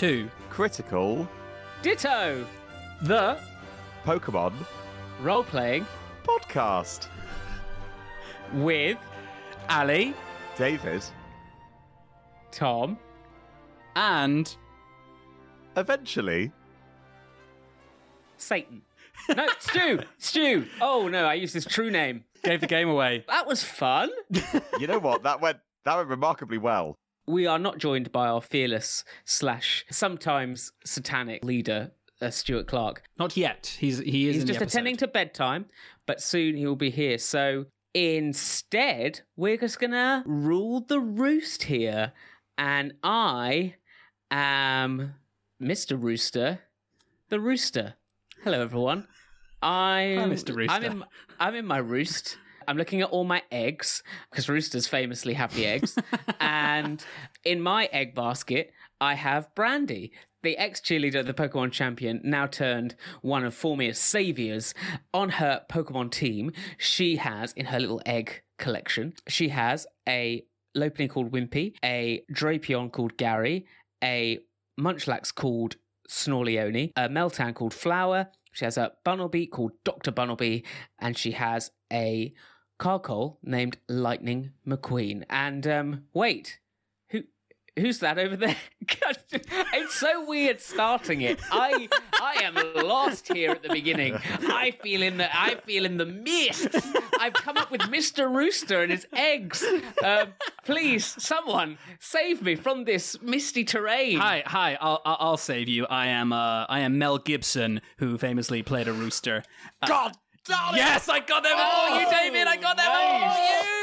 to Critical Ditto. The Pokemon role playing podcast. with Ali David, Tom. and eventually. Satan. No, Stu. Stu. Oh no, I used his true name. gave the game away. That was fun. You know what? That went that went remarkably well. We are not joined by our fearless slash sometimes satanic leader, uh, Stuart Clark. Not yet. He's he is He's just attending to bedtime, but soon he will be here. So instead, we're just gonna rule the roost here, and I am Mr. Rooster, the rooster. Hello, everyone. I Hi, Mr. Rooster. I'm in, I'm in my roost. I'm looking at all my eggs because roosters famously have the eggs. and in my egg basket, I have Brandy, the ex cheerleader, the Pokemon champion, now turned one of Formia's saviors. On her Pokemon team, she has, in her little egg collection, she has a Lopunny called Wimpy, a Drapion called Gary, a Munchlax called Snorleone, a Meltan called Flower. She has a Bunnelby called Dr. Bunnelby, and she has a Carcole named Lightning McQueen. And um, wait, who who's that over there? God, it's so weird starting it. I I am lost here at the beginning. I feel in the I feel in the mist. I've come up with Mr. Rooster and his eggs. Um, please, someone save me from this misty terrain. Hi, hi. I'll I'll I'll save you. I am uh I am Mel Gibson, who famously played a rooster. Uh, God it! Yes, I got them before you, oh, David. I got them before you.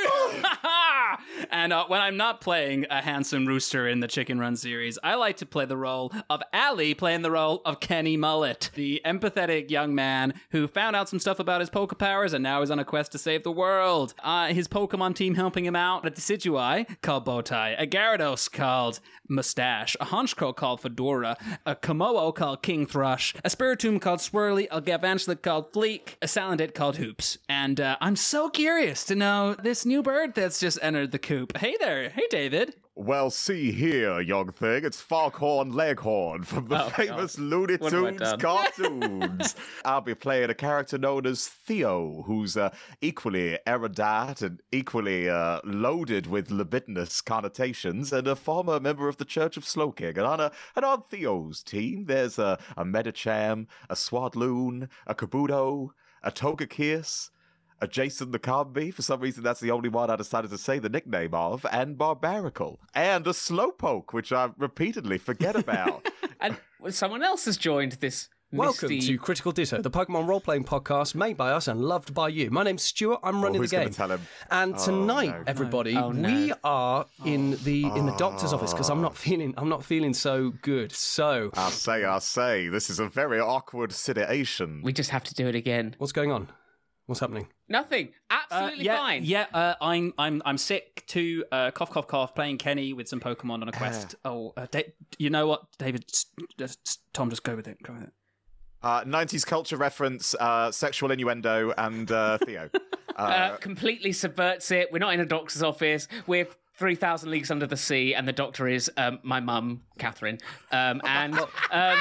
And uh, when I'm not playing a handsome rooster in the Chicken Run series, I like to play the role of Ali, playing the role of Kenny Mullet, the empathetic young man who found out some stuff about his Poke powers and now is on a quest to save the world. Uh, his Pokemon team helping him out: a Decidueye called Bowtie, a Gyarados called Mustache, a Honchkrow called Fedora, a Komodo called King Thrush, a Spiritomb called Swirly, a Galvantula called Fleek, a Salandit called Hoops. And uh, I'm so curious to know this new bird that's just entered the coop. Hey there. Hey, David. Well, see here, young thing. It's Foghorn Leghorn from the Oh, famous Looney What have I Tunes cartoons. I'll be playing a character known as Theo, who's uh, equally erudite and equally uh, loaded with libidinous connotations, and a former member of the Church of Slowking. And on, a, and on Theo's team, there's a, a Medicham, a Swadloon, a Kabuto, a Togekiss, a Jason the Combee. For some reason, that's the only one I decided to say the nickname of, and Barbaracle, and a Slowpoke, which I repeatedly forget about. And someone else has joined this. Welcome misty... to Critical Ditto, the Pokemon role playing podcast made by us and loved by you. My name's Stuart. I'm oh, running who's the game. tell him? And Oh, tonight, no. everybody, Oh, no. we are in oh. the in the doctor's office because I'm not oh. feeling I'm not feeling so good. So, I say, I say, this is a very awkward situation. We just have to do it again. what's going on? What's happening? Nothing. Absolutely yeah, fine. Yeah, uh, I'm I'm I'm sick too. Uh, cough, cough, cough. Playing Kenny with some Pokemon on a quest. oh, uh, da- you know what, David? Just, just, Tom, just go with it. Go with it. Uh, 90s culture reference, uh, sexual innuendo, and uh, Theo. Uh, completely subverts it. We're not in a doctor's office. We're 3,000 leagues under the sea, and the doctor is um, my mum, Catherine. Um, and, um,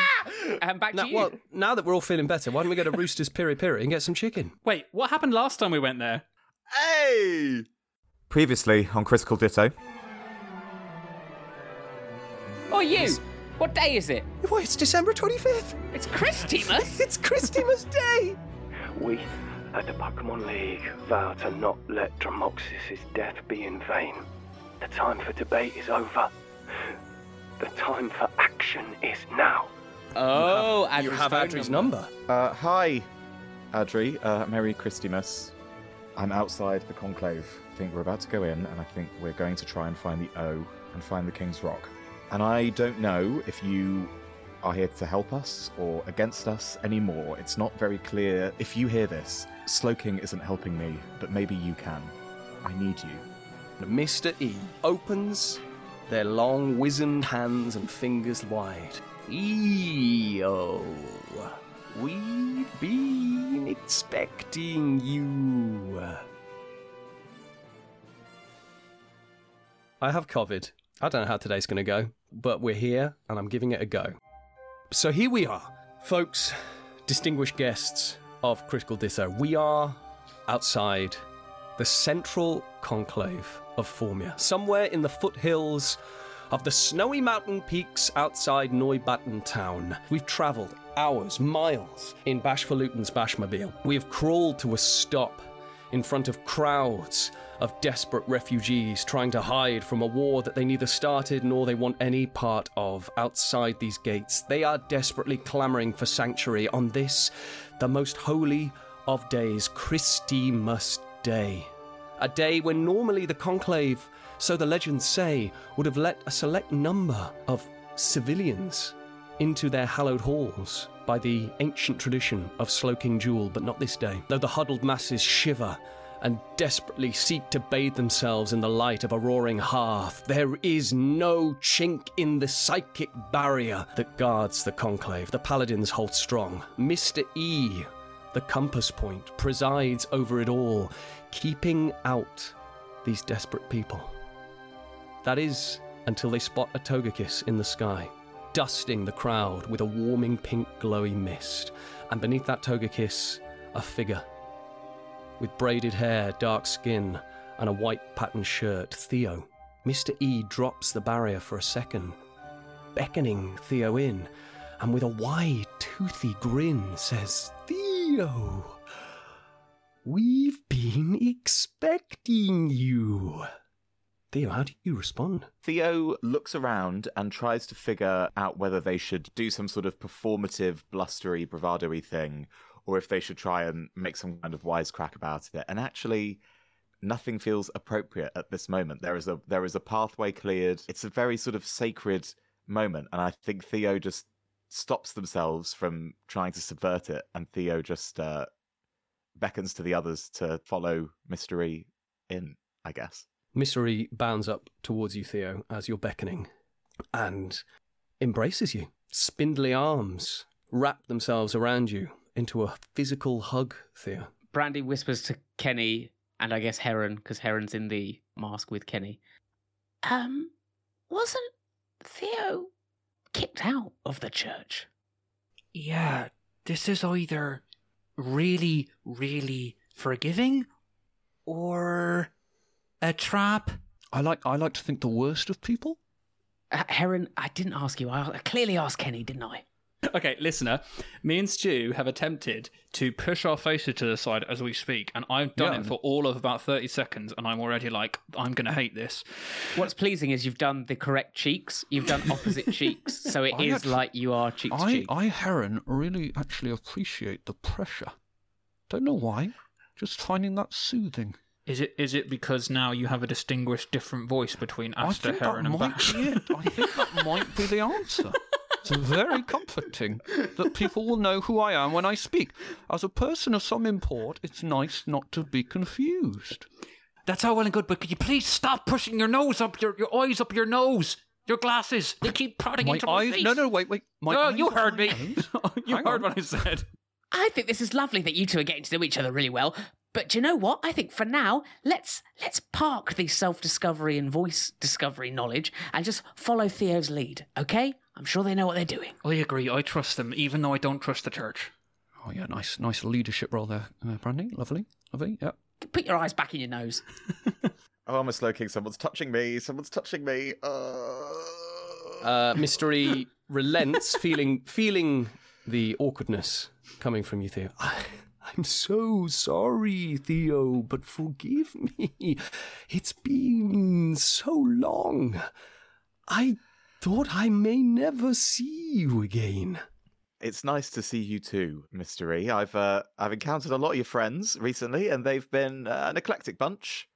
and back Now, to you. well, now that we're all feeling better, why don't we go to Rooster's Piri Piri and get some chicken? Wait, what happened last time we went there? Hey! Previously on Critical Ditto. oh, you. What day is it? Why, it's December 25th. It's Christmas. It's Christmas Day. We at the Pokemon League vow to not let Dramoxis' death be in vain. The time for debate is over. The time for action is now. oh, You Adri's have phone Adri's number. Uh, hi, Adri. Uh, Merry Christmas. I'm outside the conclave. I think we're about to go in, and I think we're going to try and find the O and find the King's Rock. And I don't know if you are here to help us or against us anymore. It's not very clear. If you hear this, Slowking isn't helping me, but maybe you can. I need you. Mr. E opens their long, wizened hands and fingers wide. E-O. We've been expecting you. I have COVID. I don't know how today's going to go, but we're here and I'm giving it a go. So here we are, folks, distinguished guests of Critical Ditto. We are outside the central conclave of Formia, somewhere in the foothills of the snowy mountain peaks outside Neubatten town. We've travelled hours, miles in Bashfalutin's Bashmobile. We have crawled to a stop in front of crowds of desperate refugees trying to hide from a war that they neither started nor they want any part of outside these gates. They are desperately clamouring for sanctuary on this, the most holy of days, Christmas Day. A day when normally the conclave, so the legends say, would have let a select number of civilians into their hallowed halls by the ancient tradition of Slowking Jewel, but not this day. Though the huddled masses shiver and desperately seek to bathe themselves in the light of a roaring hearth, there is no chink in the psychic barrier that guards the conclave. The paladins hold strong. Mr. E, the compass point, presides over it all, keeping out these desperate people. That is until they spot a Togekiss in the sky, dusting the crowd with a warming pink glowy mist, and beneath that Togekiss, a figure with braided hair, dark skin, and a white patterned shirt, Theo. Mr. E drops the barrier for a second, beckoning Theo in, and with a wide, toothy grin says, Theo, we've been expecting you. Theo, how do you respond? Theo looks around and tries to figure out whether they should do some sort of performative, blustery, bravado thing, or if they should try and make some kind of wisecrack about it. And actually, nothing feels appropriate at this moment. There is a there is a pathway cleared. It's a very sort of sacred moment, and I think Theo just stops themselves from trying to subvert it, and Theo just uh, beckons to the others to follow Mystery in. I guess. Mystery bounds up towards you, Theo, as you're beckoning, and embraces you. Spindly arms wrap themselves around you into a physical hug, Theo. Brandy whispers to Kenny, and I guess Heron, because Heron's in the mask with Kenny. Um, wasn't Theo kicked out of the church? Yeah, this is either really, really forgiving or a trap. I like I like to think the worst of people. Uh, Heron, I didn't ask you. I I clearly asked Kenny, didn't I? Okay, listener, me and Stu have attempted to push our faces to the side as we speak, and I've done Yeah. it for all of about 30 seconds, and I'm already like, I'm going to hate this. What's pleasing is you've done the correct cheeks. You've done opposite cheeks, so it I is actually- like you are cheek to I cheek. I Heron really actually appreciate the pressure. Don't know why. Just finding that soothing. Is it is it because now you have a distinguished different voice between I Asta, think Heron, that and might Bash? be it. I think that might be the answer. It's very comforting that people will know who I am when I speak. As a person of some import, it's nice not to be confused. That's all well and good, but could you please stop pushing your nose up your your eyes up your nose? Your glasses. They keep prodding My into my eyes. face. No, no, wait, wait. My No, eyes you heard me. eyes. you Hang heard on. what I said. I think this is lovely that you two are getting to know each other really well. But do you know what? I think for now, let's let's park the self-discovery and voice discovery knowledge and just follow Theo's lead, okay? I'm sure they know what they're doing. I agree. I trust them, even though I don't trust the church. Oh yeah, nice, nice leadership role there, uh, Brandy. Lovely, lovely. Yeah. Put your eyes back in your nose. Oh, I'm a slow king. Someone's touching me. Someone's touching me. Uh... Uh, Mystery relents, feeling feeling the awkwardness coming from you, Theo. I, I'm so sorry, Theo, but forgive me. It's been so long. I thought I may never see you again. It's nice to see you too, Mystery. I've uh, I've encountered a lot of your friends recently, and they've been uh, an eclectic bunch.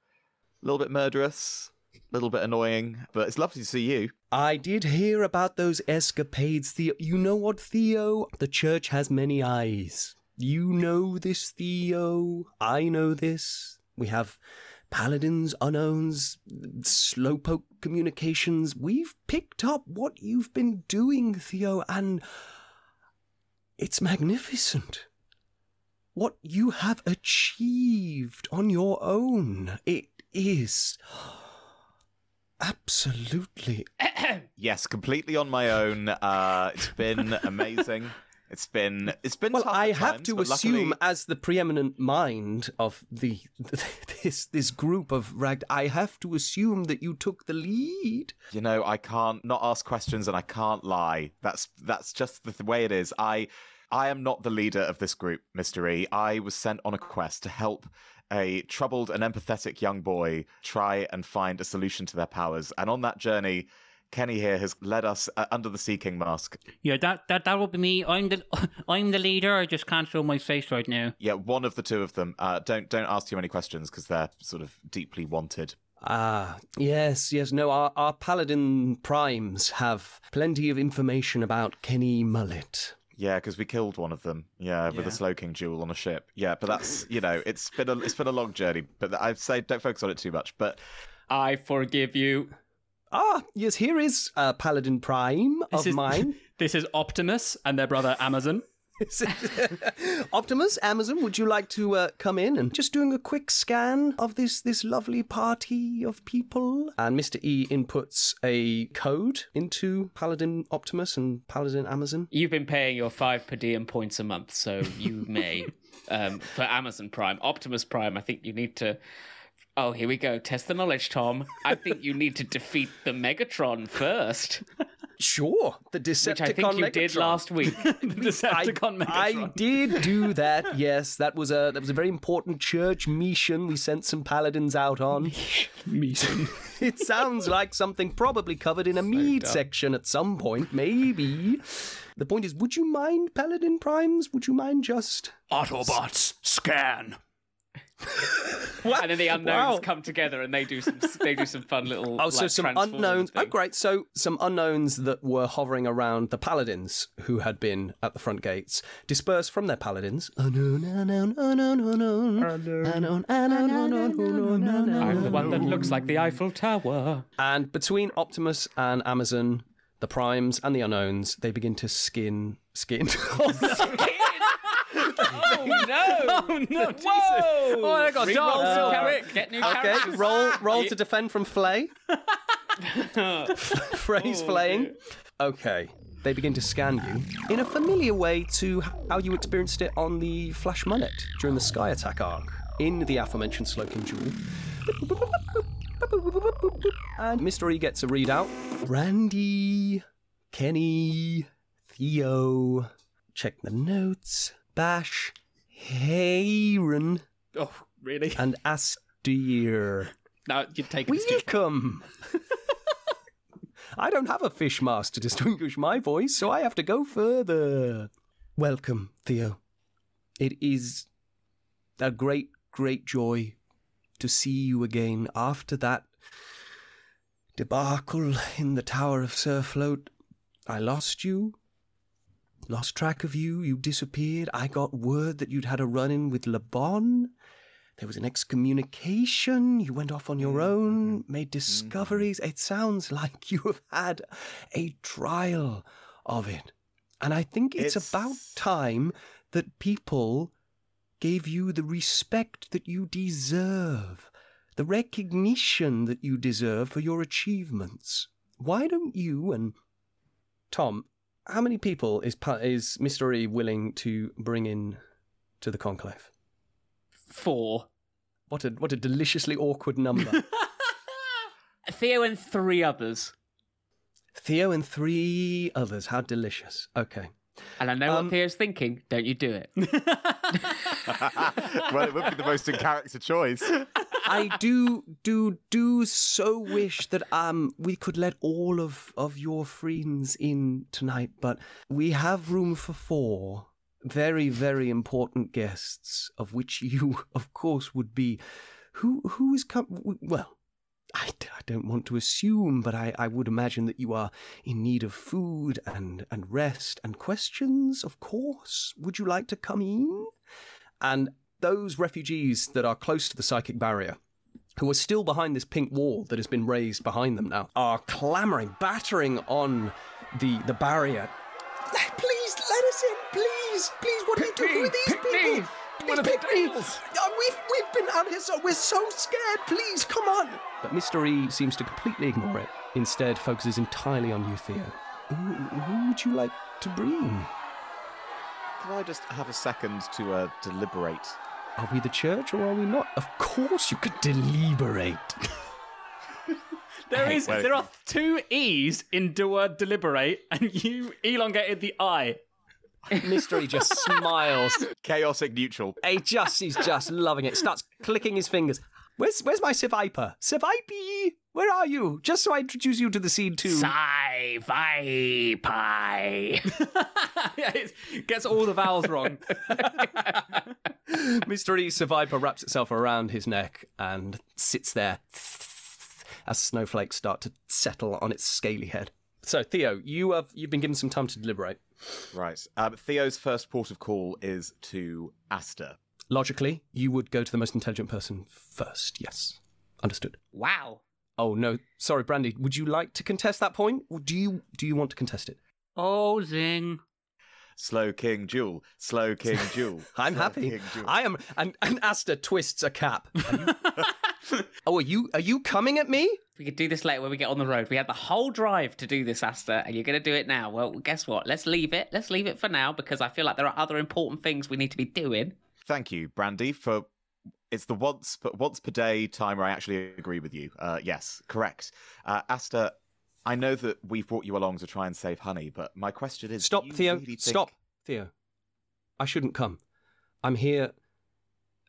A little bit murderous, a little bit annoying, but it's lovely to see you. I did hear about those escapades, Theo. You know what, Theo? The church has many eyes. You know this, Theo. I know this. We have paladins, unknowns, slowpoke communications. We've picked up what you've been doing, Theo, and it's magnificent. What you have achieved on your own. It is absolutely. Yes, completely on my own. Uh, it's been amazing. It's been it's been Well, I have times, to but luckily- assume, as the preeminent mind of the this this group of ragged, I have to assume that you took the lead. You know, I can't not ask questions and I can't lie. That's that's just the th- way it is. I I am not the leader of this group, Mr. E. I was sent on a quest to help a troubled and empathetic young boy try and find a solution to their powers. And on that journey, Kenny here has led us uh, under the Sea King mask. Yeah, that that that would be me. I'm the I'm the leader. I just can't show my face right now. Yeah, one of the two of them. Uh, don't don't ask too many questions because they're sort of deeply wanted. Ah, yes, yes. No, our, our paladin primes have plenty of information about Kenny Mullet. Yeah, because we killed one of them. Yeah, with a Slow King jewel on a ship. Yeah, but that's you know, it's been a it's been a long journey. But I'd say don't focus on it too much. But I forgive you. Ah, yes, here is a paladin prime of This is mine. This is Optimus and their brother Amazon. Optimus, Amazon, would you like to uh, come in and just doing a quick scan of this this lovely party of people? And Mr. E inputs a code into Paladin Optimus and Paladin Amazon. You've been paying your five per diem points a month, so you may. um, for Amazon Prime, Optimus Prime, I think you need to. Oh, here we go. Test the knowledge, Tom. I think you need to defeat the Megatron first, Sure, the Decepticon which I think you did last week. the Decepticon I Megatron. did do that. Yes, that was a that was a very important church mission. We sent some paladins out on. Mission. It sounds like something probably covered in a mead section at some point, maybe. The point is, would you mind paladin primes? Would you mind just Autobots scan. and then the unknowns wow. come together and they do some they do some fun little oh like, so some unknowns oh, thing. oh great. So some unknowns that were hovering around the paladins who had been at the front gates dispersed from their paladins. Unknown unknown unknown unknown unknown unknown I'm the one that looks like the Eiffel Tower. And between Optimus and Amazon the primes and the unknowns they begin to skin. Skin? Oh no! Oh no, Jesus! Whoa! Oh, I got Reroll dark some silver. Oh. character- Get new okay, characters. roll, roll to defend from flay. Phrase oh, flaying. Okay. They begin to scan you in a familiar way to how you experienced it on the Flash Mullet during the Sky Attack arc in the aforementioned Slowking Jewel. And Mr. E gets a readout. Randy, Kenny, Theo. Check the notes. Bash, Heron, Oh, really? and Asta. No, you take it. Welcome. I don't have a fish mask to distinguish my voice, so I have to go further. Welcome, Theo. It is a great, great joy to see you again after that debacle in the Tower of Surfloat. I lost you, lost track of you, you disappeared. I got word that you'd had a run in with Le Bon. There was an excommunication. You went off on your mm-hmm. own, mm-hmm. made mm-hmm. discoveries. It sounds like you have had a trial of it. And I think it's, It's- about time that people gave you the respect that you deserve, the recognition that you deserve for your achievements. Why don't you and Tom, how many people is Pa- is Mr. E willing to bring in to the conclave? Four. What a what a deliciously awkward number. Theo and three others. Theo and three others. How delicious. Okay. And I know Um, what Theo's thinking. Don't you do it. well, it would be the most in character choice. I do do do so wish that um we could let all of of your friends in tonight, but we have room for four very very important guests, of which you of course would be. Who who is come? Well, I, I don't want to assume, but I, I would imagine that you are in need of food and, and rest and questions, of course. Would you like to come in? And those refugees that are close to the psychic barrier, who are still behind this pink wall that has been raised behind them now, are clamoring, battering on the, the barrier. Please let us in, please, please. What are you doing? Who are these people? Please pick me! Uh, we've, we've been out here, so we're so scared. Please, come on! But Mr. E seems to completely ignore it. Instead, focuses entirely on you, Theo. Who, who would you like to bring? Can I just have a second to uh, deliberate? Are we the church or are we not? Of course you could deliberate. There is Wait. there are two E's in the word deliberate, and you elongated the I. Mr. E just smiles. Chaotic neutral. He just he's just loving it. Starts clicking his fingers. Where's where's my Survivor? Survivor, where are you? Just so I introduce you to the scene too. Sci-fi pie. It gets all the vowels wrong. Mr. E Survivor wraps itself around his neck and sits there as snowflakes start to settle on its scaly head. So Theo, you have you've been given some time to deliberate. Right. Um, Theo's first port of call is to Asta. Logically, you would go to the most intelligent person first. Yes, understood. wow. Oh no, sorry, Brandy. Would you like to contest that point? Or do you do you want to contest it? Oh, zing. Slow King Jewel. Slow King Jewel. I'm Slow happy. Jewel. I am, and, and Asta twists a cap. Are you- oh, are you are you coming at me? We could do this later when we get on the road. We had the whole drive to do this, Asta, and you're going to do it now. Well, guess what? Let's leave it. Let's leave it for now because I feel like there are other important things we need to be doing. Thank you, Brandy, for it's the once but once per day time where I actually agree with you. Uh, yes, correct. Uh, Asta, I know that we've brought you along to try and save Honey, but my question is: Stop, Theo. really think- Stop, Theo. I shouldn't come. I'm here,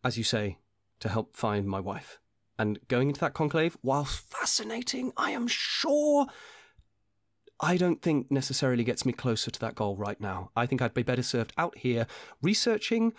as you say, to help find my wife. And going into that conclave, while fascinating, I am sure. I don't think necessarily gets me closer to that goal right now. I think I'd be better served out here researching,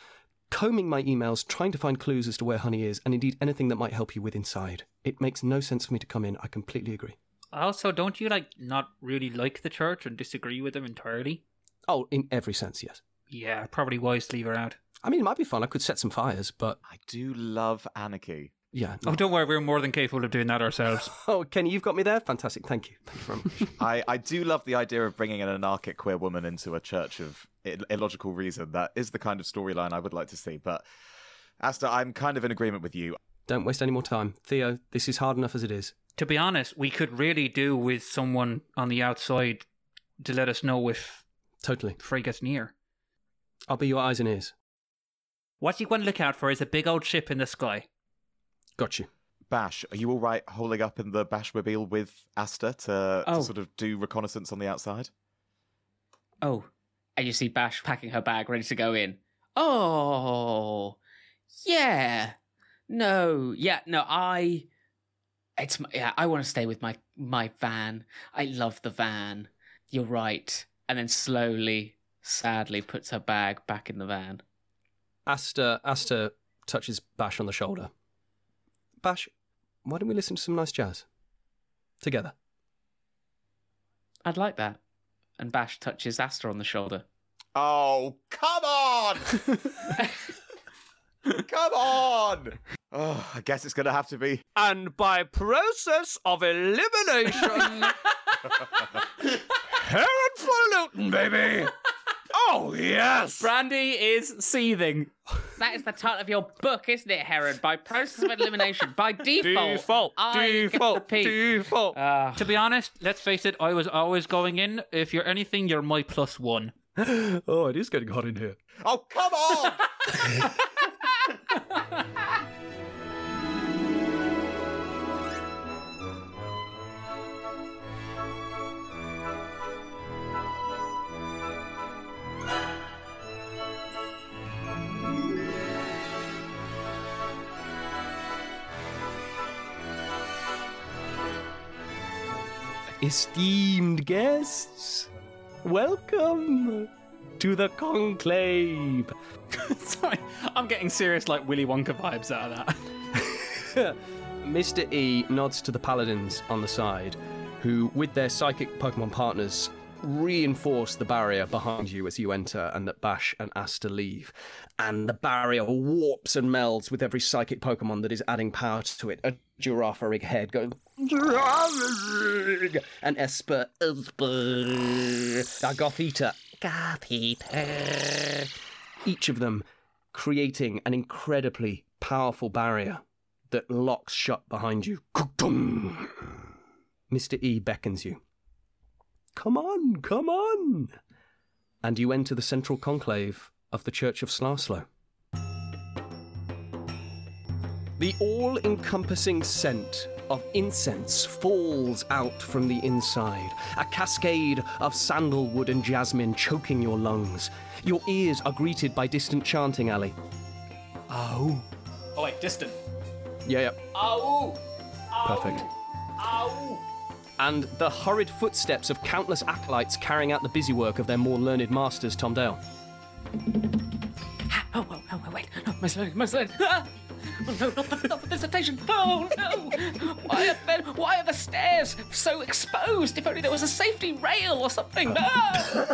combing my emails, trying to find clues as to where honey is, and indeed anything that might help you with inside. It makes no sense for me to come in. I completely agree. Also, don't you like not really like the church and disagree with them entirely? Oh, in every sense, yes. Yeah, probably wise to leave her out. I mean, it might be fun. I could set some fires, but I do love anarchy. Yeah. Oh, don't worry, we're more than capable of doing that ourselves. Oh, Kenny, you've got me there. Fantastic. Thank you. Thank you very much. I, I do love the idea of bringing an anarchic queer woman into a church of i- illogical reason. That is the kind of storyline I would like to see. But Asta, I'm kind of in agreement with you. Don't waste any more time. Theo, this is hard enough as it is. to be honest, we could really do with someone on the outside to let us know if Totally. Frey gets near. I'll be your eyes and ears. What you want to look out for is a big old ship in the sky. Got you. Bash, are you all right holding up in the Bashmobile with Asta to, Oh. to sort of do reconnaissance on the outside? Oh, and you see Bash packing her bag, ready to go in. Oh, yeah. No, yeah, no. I, it's my, yeah. I want to stay with my my van. I love the van. You're right. And then slowly, sadly, puts her bag back in the van. Asta, Asta touches Bash on the shoulder. Bash, why don't we listen to some nice jazz? Together. I'd like that. And Bash touches Asta on the shoulder. Oh, come on! come on! Oh, I guess it's going to have to be. And by process of elimination, Herod for Luton, baby. Oh yes. Brandy is seething. That is the title of your book, isn't it, Herod? By process of elimination, by default. Default. I get the Default. peak. Default. Ah. To be honest, let's face it, I was always going in. If you're anything, you're my plus one. oh, it is getting hot in here. Oh, come on! Esteemed guests, welcome to the conclave. Sorry, I'm getting serious like Willy Wonka vibes out of that. Mr. E nods to the paladins on the side, who, with their psychic Pokemon partners, reinforce the barrier behind you as you enter and that Bash and Asta leave. And the barrier warps and melds with every psychic Pokemon that is adding power to it. A Girafarig head going. And Espurr. Espurr. A Gothita. Gothita. Each of them creating an incredibly powerful barrier that locks shut behind you. Mr. E beckons you. Come on, come on! And you enter the central conclave of the Church of Slarslow. The all encompassing scent of incense falls out from the inside, a cascade of sandalwood and jasmine choking your lungs. Your ears are greeted by distant chanting, Ali. Oh. Oh wait, distant. Yeah, yeah. Ow! Perfect. Ow! And the hurried footsteps of countless acolytes carrying out the busy work of their more learned masters, Tom Dale. Oh, oh, oh, wait. No, my sled, my sled. Ah! Oh, no, not the, not the dissertation. Oh, no. Why are, there, why are the stairs so exposed? If only there was a safety rail or something. No!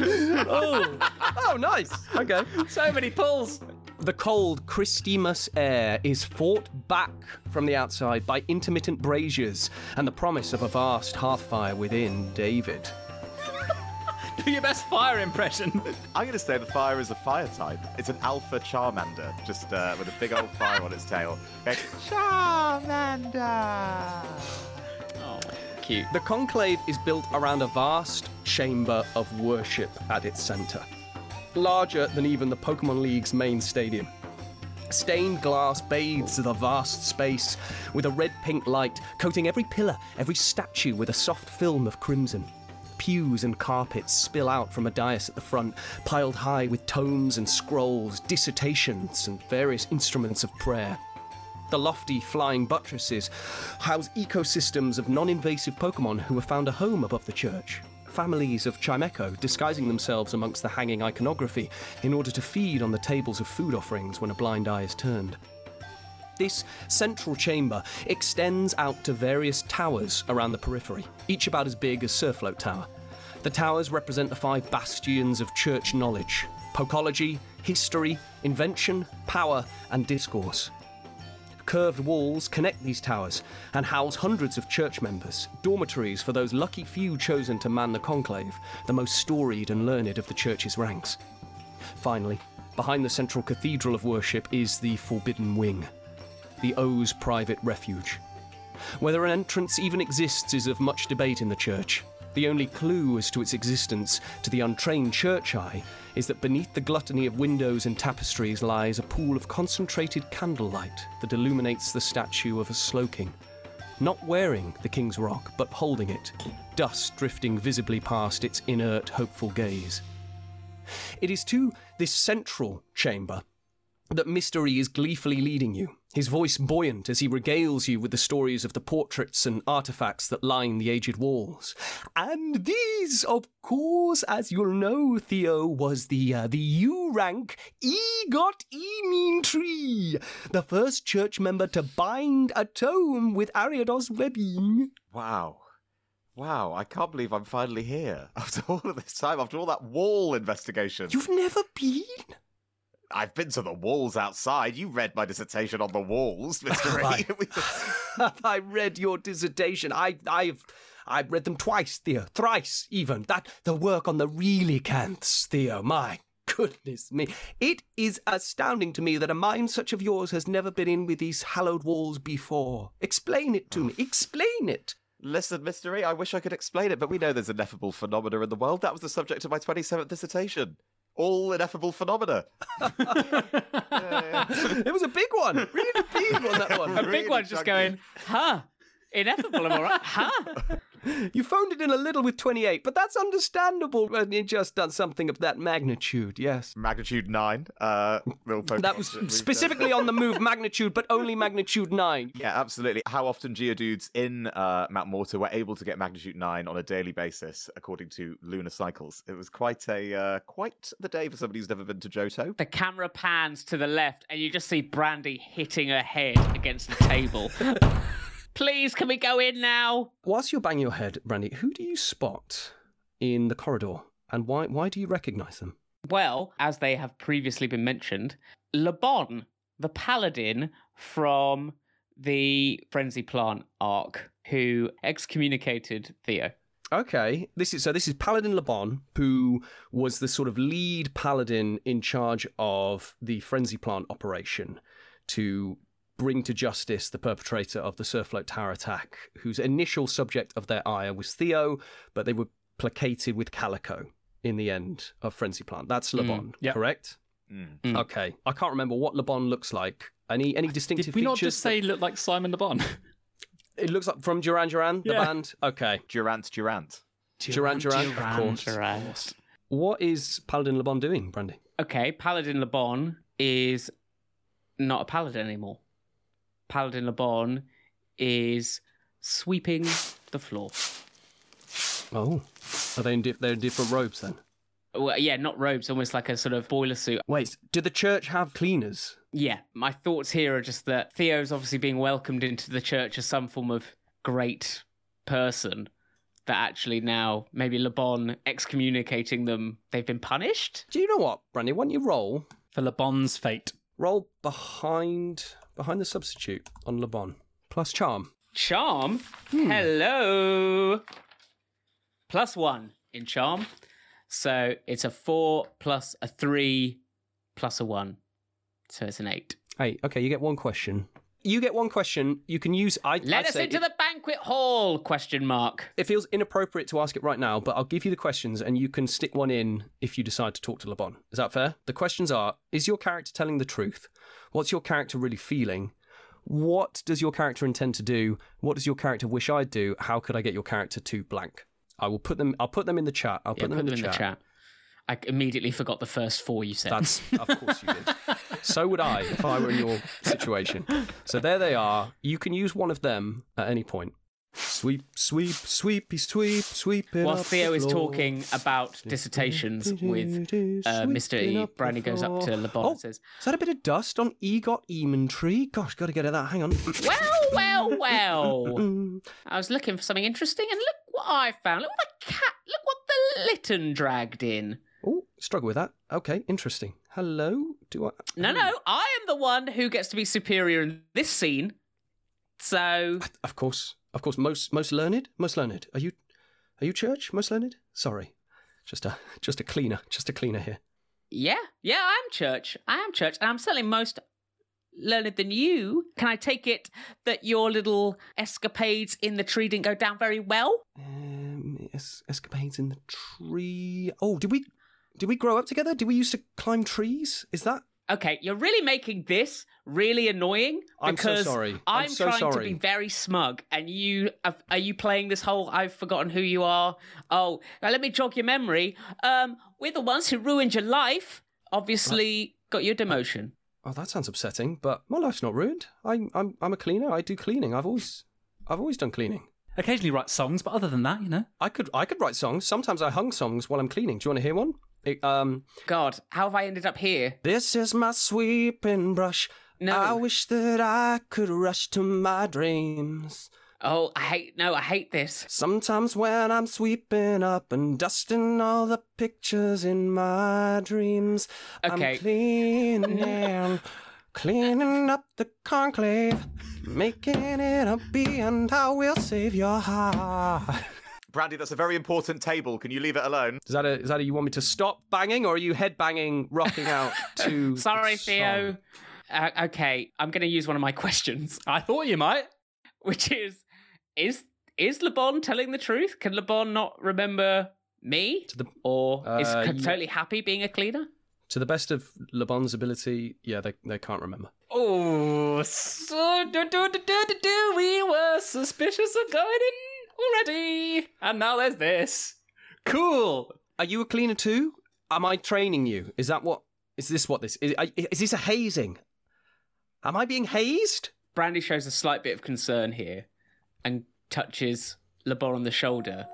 oh. Oh, nice. Okay. So many pulls. The cold, Christmas air is fought back from the outside by intermittent braziers and the promise of a vast hearth fire within David. Do your best fire impression. I'm going to say the fire is a fire type. It's an alpha Charmander, just uh, with a big old fire on its tail. Okay. Charmander! Oh, cute. The conclave is built around a vast chamber of worship at its centre, larger than even the Pokemon League's main stadium. Stained glass bathes the vast space with a red pink light coating every pillar, every statue with a soft film of crimson. Pews and carpets spill out from a dais at the front, piled high with tomes and scrolls, dissertations, and various instruments of prayer. The lofty flying buttresses house ecosystems of non invasive Pokemon who have found a home above the church. Families of Chimecho disguising themselves amongst the hanging iconography in order to feed on the tables of food offerings when a blind eye is turned. This central chamber extends out to various towers around the periphery, each about as big as Surfloat Tower. The towers represent the five bastions of church knowledge pokology, history, invention, power, and discourse. Curved walls connect these towers and house hundreds of church members, dormitories for those lucky few chosen to man the conclave, the most storied and learned of the church's ranks. Finally, behind the central cathedral of worship is the Forbidden Wing, the O's private refuge. Whether an entrance even exists is of much debate in the church. The only clue as to its existence to the untrained church eye is that beneath the gluttony of windows and tapestries lies a pool of concentrated candlelight that illuminates the statue of a Slowking. Not wearing the King's Rock, but holding it, dust drifting visibly past its inert, hopeful gaze. It is to this central chamber that Mystery is gleefully leading you, his voice buoyant as he regales you with the stories of the portraits and artifacts that line the aged walls. And these, of course, as you'll know, Theo, was the uh, the U rank Egot Emean Tree, the first church member to bind a tome with Ariados webbing. Wow. Wow, I can't believe I'm finally here. After all of this time, after all that wall investigation. You've never been? I've been to the walls outside. You read my dissertation on the walls. We- Have I read your dissertation? I, I've, I've read them twice, Theo, thrice even. That the work on the Relicanths, Theo. My goodness me, it is astounding to me that a mind such of yours has never been in with these hallowed walls before. Explain it to me. Explain it. Listen, Mr. E, I wish I could explain it, but we know there's ineffable phenomena in the world. That was the subject of my 27th dissertation. All ineffable phenomena. It was a big one, really big one. That one. A big one just chunky. going, huh? Ineffable, am I right? Huh? You phoned it in a little with 28, but that's understandable when you just done something of that magnitude. Yes. Magnitude 9. Uh, little That was specifically on the move magnitude, but only magnitude 9. Yeah, absolutely. How often geodudes in uh, Mount Mortar were able to get magnitude nine on a daily basis, according to lunar cycles. It was quite a uh, quite the day for somebody who's never been to Johto. The camera pans to the left, and you just see Brandy hitting her head against the table. Please, can we go in now? Whilst you're banging your head, Brandy, who do you spot in the corridor, and why why do you recognise them? Well, as they have previously been mentioned, Le Bon, the paladin from the Frenzy Plant arc, who excommunicated Theo. Okay, this is so. This is Paladin Lebon, who was the sort of lead paladin in charge of the frenzy plant operation to bring to justice the perpetrator of the Surfloat Tower attack, whose initial subject of their ire was Theo, but they were placated with Calico in the end of Frenzy Plant. That's Lebon, yep. correct? Mm. Okay, I can't remember what Lebon looks like. Any any distinctive features? Did we not features? just say look like Simon Le Bon? it looks like from Duran Duran, the Yeah. band. Okay, Durant, Durant. Duran Duran, of course. Durant. What is Paladin Lebon doing, Brandy? Okay, Paladin Le Bon is not a paladin anymore. Paladin Le Bon is sweeping the floor. Oh, are they in di- they're in different robes then? Well, yeah, not robes, almost like a sort of boiler suit. Wait, did the church have cleaners? Yeah, my thoughts here are just that Theo's obviously being welcomed into the church as some form of great person. That actually now maybe Le Bon excommunicating them, they've been punished. Do you know what, Brandy? Why don't you roll For Le Bon's fate. roll behind behind the substitute on Le Bon plus charm? Charm. Hmm. Hello. Plus one in charm. So it's a four plus a three plus a one. So it's an eight. Hey, okay, you get one question. You get one question. You can use. I Let I'd us into it, the banquet hall? Question mark. It feels inappropriate to ask it right now, but I'll give you the questions, and you can stick one in if you decide to talk to Le Bon. Is that fair? The questions are: Is your character telling the truth? What's your character really feeling? What does your character intend to do? What does your character wish I'd do? How could I get your character to blank? I will put them. I'll put them in the chat. I'll Yeah, put them, in, the, chat. I immediately forgot the first four you said. That's of course you did. so would I if I were in your situation. So there they are. You can use one of them at any point. Sweep, sweep, sweepy, sweep, sweep it While up Theo the is floor. talking about dissertations with uh, Mr. E, Sweeping Brandy up the goes up to floor. Le Oh, and says, is that a bit of dust on Egot Eamon tree? Gosh, got to get at that. Hang on. Well, well, well. I was looking for something interesting, and look what I found. Look what the cat, look what the Litten dragged in. Struggle with that. Okay, interesting. Hello. Do I? No, no, I am the one who gets to be superior in this scene. So, Of course, of course. Most, most learned, most learned. Are you, are you church? Most learned? Sorry, just a, just a cleaner, just a cleaner here. yeah, yeah, I am church. I am church, and I'm certainly most learned than you. Can I take it that your little escapades in the tree didn't go down very well? Um, es- escapades in the tree. Oh, did we, did we grow up together? Did we used to climb trees? Is that? Okay, you're really making this really annoying I'm so because sorry. I'm I'm so trying to be very smug, and you are, are you playing this whole "I've forgotten who you are"? Oh, now let me jog your memory. Um, we're the ones who ruined your life. Obviously, got your demotion. Oh, that sounds upsetting. But my life's not ruined. I'm, I'm, I'm a cleaner. I do cleaning. I've always, I've always done cleaning. Occasionally write songs, but other than that, you know. I could, I could write songs. Sometimes I hung songs while I'm cleaning. Do you want to hear one? Um, God, how have I ended up here? this is my sweeping brush. No. I wish that I could rush to my dreams. Oh, I hate. No, I hate this. Sometimes when I'm sweeping up and dusting all the pictures in my dreams, Okay. I'm cleaning, cleaning up the conclave, making it a and I will save your heart. Brandy, that's a very important table. Can you leave it alone? Is that a, is that a, you want me to stop banging or are you head banging, rocking out to? Sorry, song? Theo. Uh, okay, I'm going to use one of my questions, I thought you might. which is: is is LeBon telling the truth? Can LeBon not remember me, To the or is Uh, c- yeah. totally happy being a cleaner? to the best of Le Bon's ability, yeah, they they can't remember. Oh, so do, do, do, do, do, do, we were suspicious of going in already. And now there's this. Cool. Are you a cleaner too? Am I training you? Is that what? Is this what this is? Is this a hazing? Am I being hazed? Brandy shows a slight bit of concern here, and touches LeBon on the shoulder,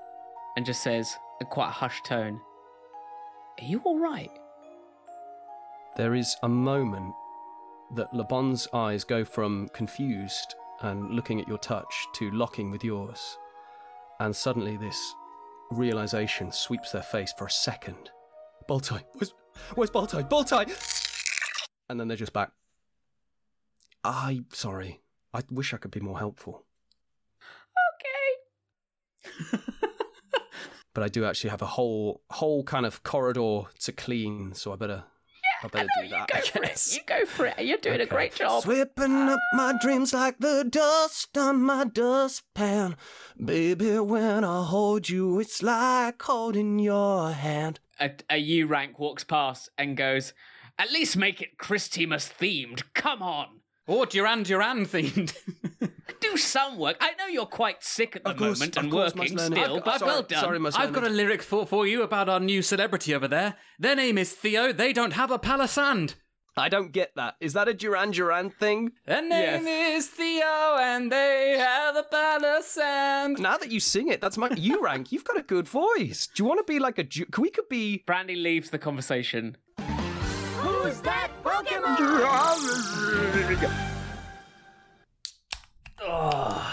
and just says, in quite a hushed tone, "Are you all right?" There is a moment that Le Bon's eyes go from confused and looking at your touch to locking with yours, and suddenly this realization sweeps their face for a second. Bowtie, where's, where's Bowtie? Bowtie! And then they're just back. I'm sorry. I wish I could be more helpful. Okay. but I do actually have a whole whole kind of corridor to clean, so I better I better do that. Go I it. guess. You go for it. You're doing a great job. Sweeping up my dreams like the dust on my dustpan. Baby, when I hold you, it's like holding your hand. A, a U rank walks past and goes, "At least make it Christmas themed. Come on." Or Duran Duran themed. Do some work. I know you're quite sick at the Of course- moment of and course, working Mus still, I've- but sorry- well done. sorry, Mus I've got a lyric for, for you about our new celebrity over there. Their name is Theo. They don't have a palisand. I don't get that. Is that a Duran Duran thing? Their name is Theo, and they have a palisand. Now that you sing it, that's my you rank. You've got a good voice. Do you want to be like a? Ju- We could be. Brandy leaves the conversation. Who's that Pokemon?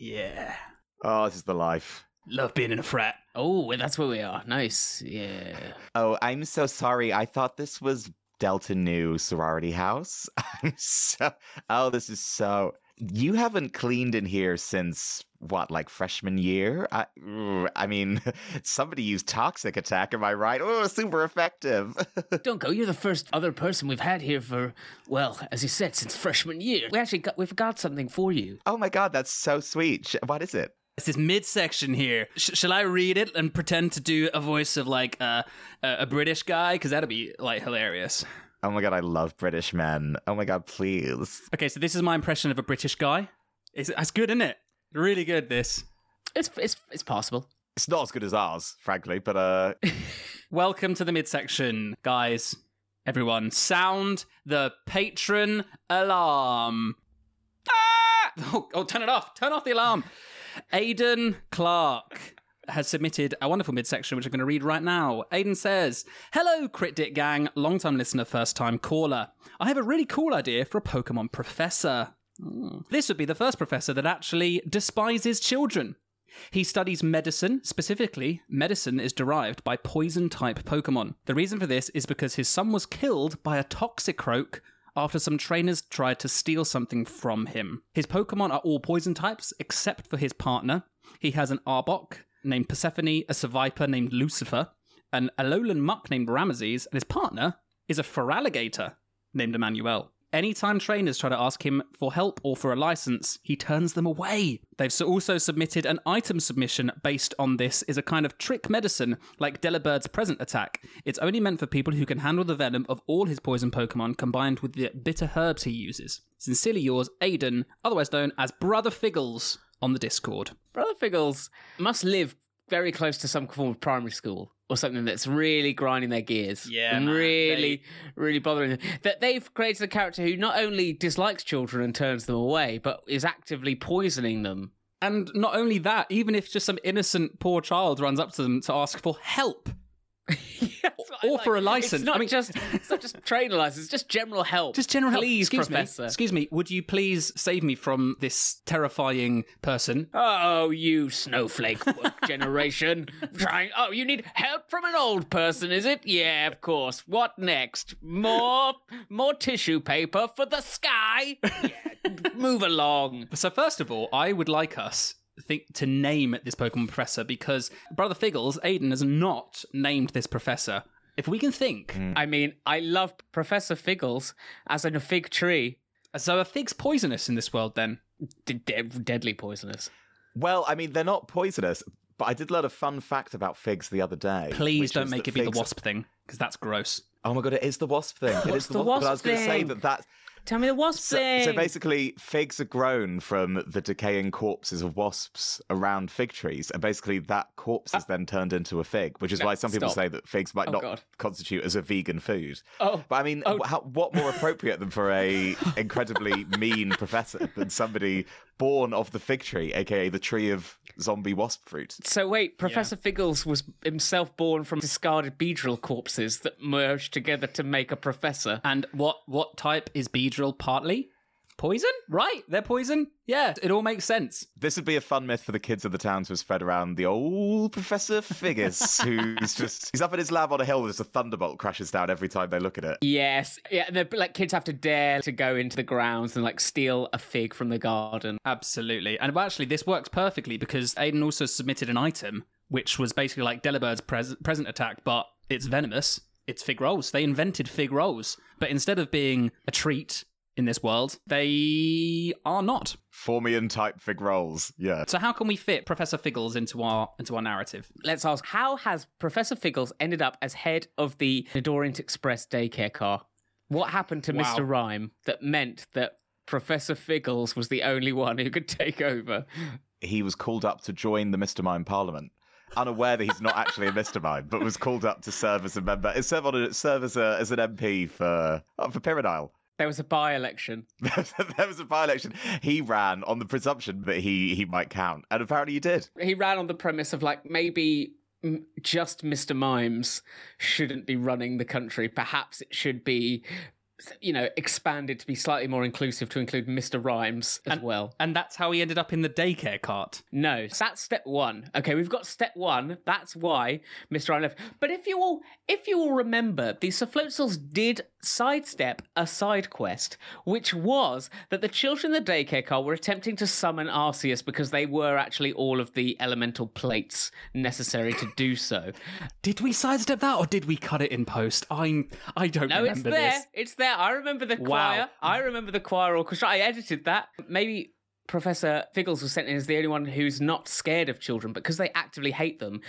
Yeah. Oh, this is the life. Love being in a frat. Oh, that's where we are. Nice. Yeah. Oh, I'm so sorry. I thought this was Delta Nu Sorority House. I'm so. Oh, this is so. You haven't cleaned in here since what, like freshman year? I, I mean, somebody used Toxic Attack. Am I right? Oh, super effective. Don't go. You're the first other person we've had here for, well, as you said, since freshman year. We actually got, we've got something for you. oh my god, that's so sweet. What is it? It's this midsection here. Sh- shall I read it and pretend to do a voice of like uh, a a British guy? Because that'd be like hilarious. Oh my god, I love British men. Oh my god, please. Okay, so this is my impression of a British guy. It's, that's good, isn't it? Really good. This. It's it's it's possible. It's not as good as ours, frankly, but uh, Welcome to the midsection, guys. Everyone, sound the patron alarm. Ah! Oh, oh, turn it off. Turn off the alarm. Aidan Clark has submitted a wonderful midsection, which I'm going to read right now. Aidan says, Hello, Crit Dick Gang, long time listener, first time caller. I have a really cool idea for a Pokemon professor. Hmm. This would be the first professor that actually despises children. He studies medicine. Specifically, medicine is derived by poison type Pokemon. The reason for this is because his son was killed by a Toxicroak after some trainers tried to steal something from him. His Pokemon are all poison types except for his partner. He has an Arbok named Persephone, a Seviper named Lucifer, an Alolan Muk named Ramesses, and his partner is a Feraligatr named Emmanuel. Anytime trainers try to ask him for help or for a license, he turns them away. They've also submitted an item submission based on this is a kind of trick medicine like Delibird's present attack. It's only meant for people who can handle the venom of all his poison Pokemon combined with the bitter herbs he uses. Sincerely yours, Aidan, otherwise known as Brother Figgles on the Discord. Brother Figgles must live very close to some form of primary school or something that's really grinding their gears. Yeah, and man, really, really bothering them. That they've created a character who not only dislikes children and turns them away, but is actively poisoning them. And not only that, even if just some innocent poor child runs up to them to ask for help, or for a license. It's not I mean- just it's not just trainer license, just general help. just general help. Please, excuse Professor. me, excuse me, would you please save me from this terrifying person? Oh, you snowflake work generation. Trying oh, you need help from an old person, is it? Yeah, of course. What next? More more tissue paper for the sky? Yeah, move along. So first of all, I would like us think to name this Pokemon professor because Brother Figgles, Aiden, has not named this professor. If we can think, hmm. I mean, I love Professor Figgles as in a fig tree. so are figs poisonous in this world then? D- de- deadly poisonous. well, I mean, they're not poisonous, but I did learn a fun fact about figs the other day. Please don't make that it be the wasp thing because that's gross. Oh my god, it is the wasp thing. It What's is the, the wasp. But I was going to say thing? that that. Tell me the wasp So, thing. so basically, figs are grown from the decaying corpses of wasps around fig trees, and basically that corpse is ah. then turned into a fig, which is No, why some people stop. say that figs might Oh, not God. constitute as a vegan food. Oh. but I mean, Oh. how, what more appropriate than for a incredibly mean professor than somebody born of the fig tree, aka the tree of zombie wasp fruit? So wait, Professor Figgles was himself born from discarded Beedrill corpses that merged together to make a professor. And what what type is Beedrill partly? Poison? Right, they're poison. Yeah, it all makes sense. This would be a fun myth for the kids of the town to have spread around the old Professor Figgis, who's just he's up in his lab on a hill. There's a thunderbolt crashes down every time they look at it. Yes, yeah, and the like kids have to dare to go into the grounds and like steal a fig from the garden. Absolutely. And well, actually, this works perfectly because Aiden also submitted an item which was basically like Delibird's pres- present attack, but it's venomous. It's fig rolls. They invented fig rolls, but instead of being a treat in this world, they are not. Formian type fig rolls. Yeah. So how can we fit Professor Figgles into our into our narrative? Let's ask how has Professor Figgles ended up as head of the Nidorient Express daycare car? What happened to Wow. Mr. Rime that meant that Professor Figgles was the only one who could take over? He was called up to join the Mr. Mime Parliament. Unaware that he's not actually a Mr. Mime, but was called up to serve as a member, uh, serve on a, serve as a as an MP for oh, for Pyramidile. There was a by-election. there was a by-election. He ran on the presumption that he he might count, and apparently he did. He ran on the premise of like maybe just Mr. Mimes shouldn't be running the country. Perhaps it should be, you know, expanded to be slightly more inclusive to include Mr. Rimes as well. And that's how he ended up in the daycare cart. No, so that's step one. Okay, we've got step one. That's why Mr. Rime left. But if you all, if you all remember, the Soflotzels did sidestep a side quest, which was that the children in the daycare car were attempting to summon Arceus because they were actually all of the elemental plates necessary to do so. Did we sidestep that or did we cut it in post? I'm I don't No, it's remember there. this. It's there. I remember the Wow. choir. I remember the choir orchestra. I edited that. Maybe Professor Figgles was sent in as the only one who's not scared of children because they actively hate them.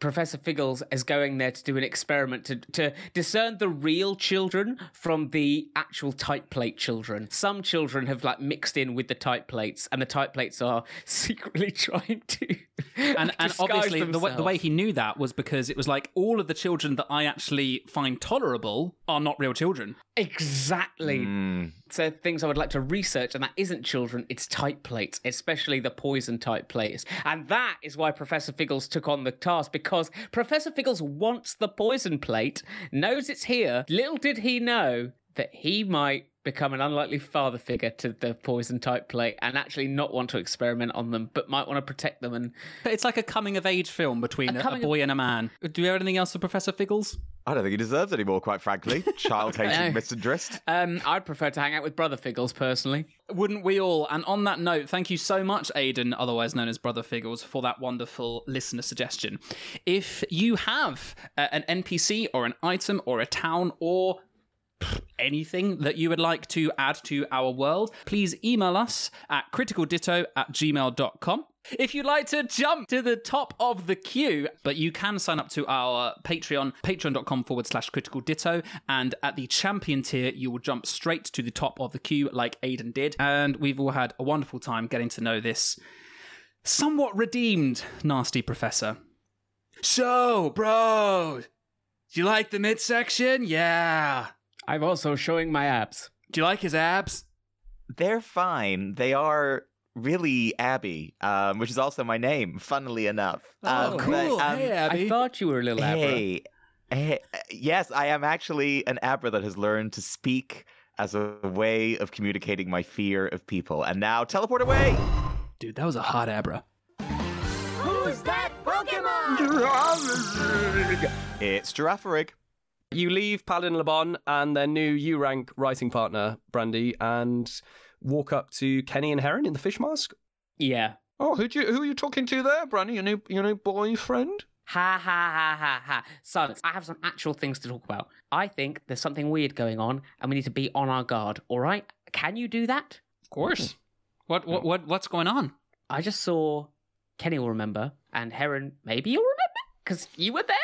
Professor Figgles is going there to do an experiment to, to discern the real children from the actual type plate children. Some children have like mixed in with the type plates, and the type plates are secretly trying to. And and obviously the way, the way he knew that was because it was like all of the children that I actually find tolerable are not real children. Exactly. Mm. So things I would like to research, and that isn't children, it's type plates, especially the poison type plates. And that is why Professor Figgles took on the task, because Professor Figgles wants the poison plate, knows it's here. Little did he know that he might become an unlikely father figure to the poison type plate and actually not want to experiment on them, but might want to protect them and It's like a coming of age film between a, a coming of- boy and a man. Do you have anything else for Professor Figgles? I don't think he deserves any more, quite frankly. Child hating No. misandrist. um I'd prefer to hang out with Brother Figgles personally. Wouldn't we all? And on that note, thank you so much, Aidan, otherwise known as Brother Figgles, for that wonderful listener suggestion. If you have uh, an NPC or an item or a town or pff, anything that you would like to add to our world, please email us at criticalditto at gmail.com. If you'd like to jump to the top of the queue, but you can sign up to our Patreon, patreon.com forward slash critical ditto, and at the champion tier, you will jump straight to the top of the queue like Aidan did. And we've all had a wonderful time getting to know this somewhat redeemed nasty professor. So, bro, do you like the midsection? Yeah. I'm also showing my abs. Do you like his abs? They're fine. They are really Abby, um, which is also my name, funnily enough. Oh, Um, cool. but, um, hey, Abby. I thought you were a little Abra. Hey, hey, yes, I am actually an Abra that has learned to speak as a way of communicating my fear of people. And now teleport away. Dude, that was a hot Abra. Who's that Pokemon? It's Girafarig. You leave Paladin Lebon and their new U rank writing partner, Brandy, and walk up to Kenny and Heron in the fish mask. Yeah. Oh, who do you, who are you talking to there, Brandy? Your new your new boyfriend? Ha ha ha ha ha. Silence. I have some actual things to talk about. I think there's something weird going on and we need to be on our guard, all right? Can you do that? Of course. What what what what's going on? I just saw Kenny will remember and Heron maybe you'll remember because you were there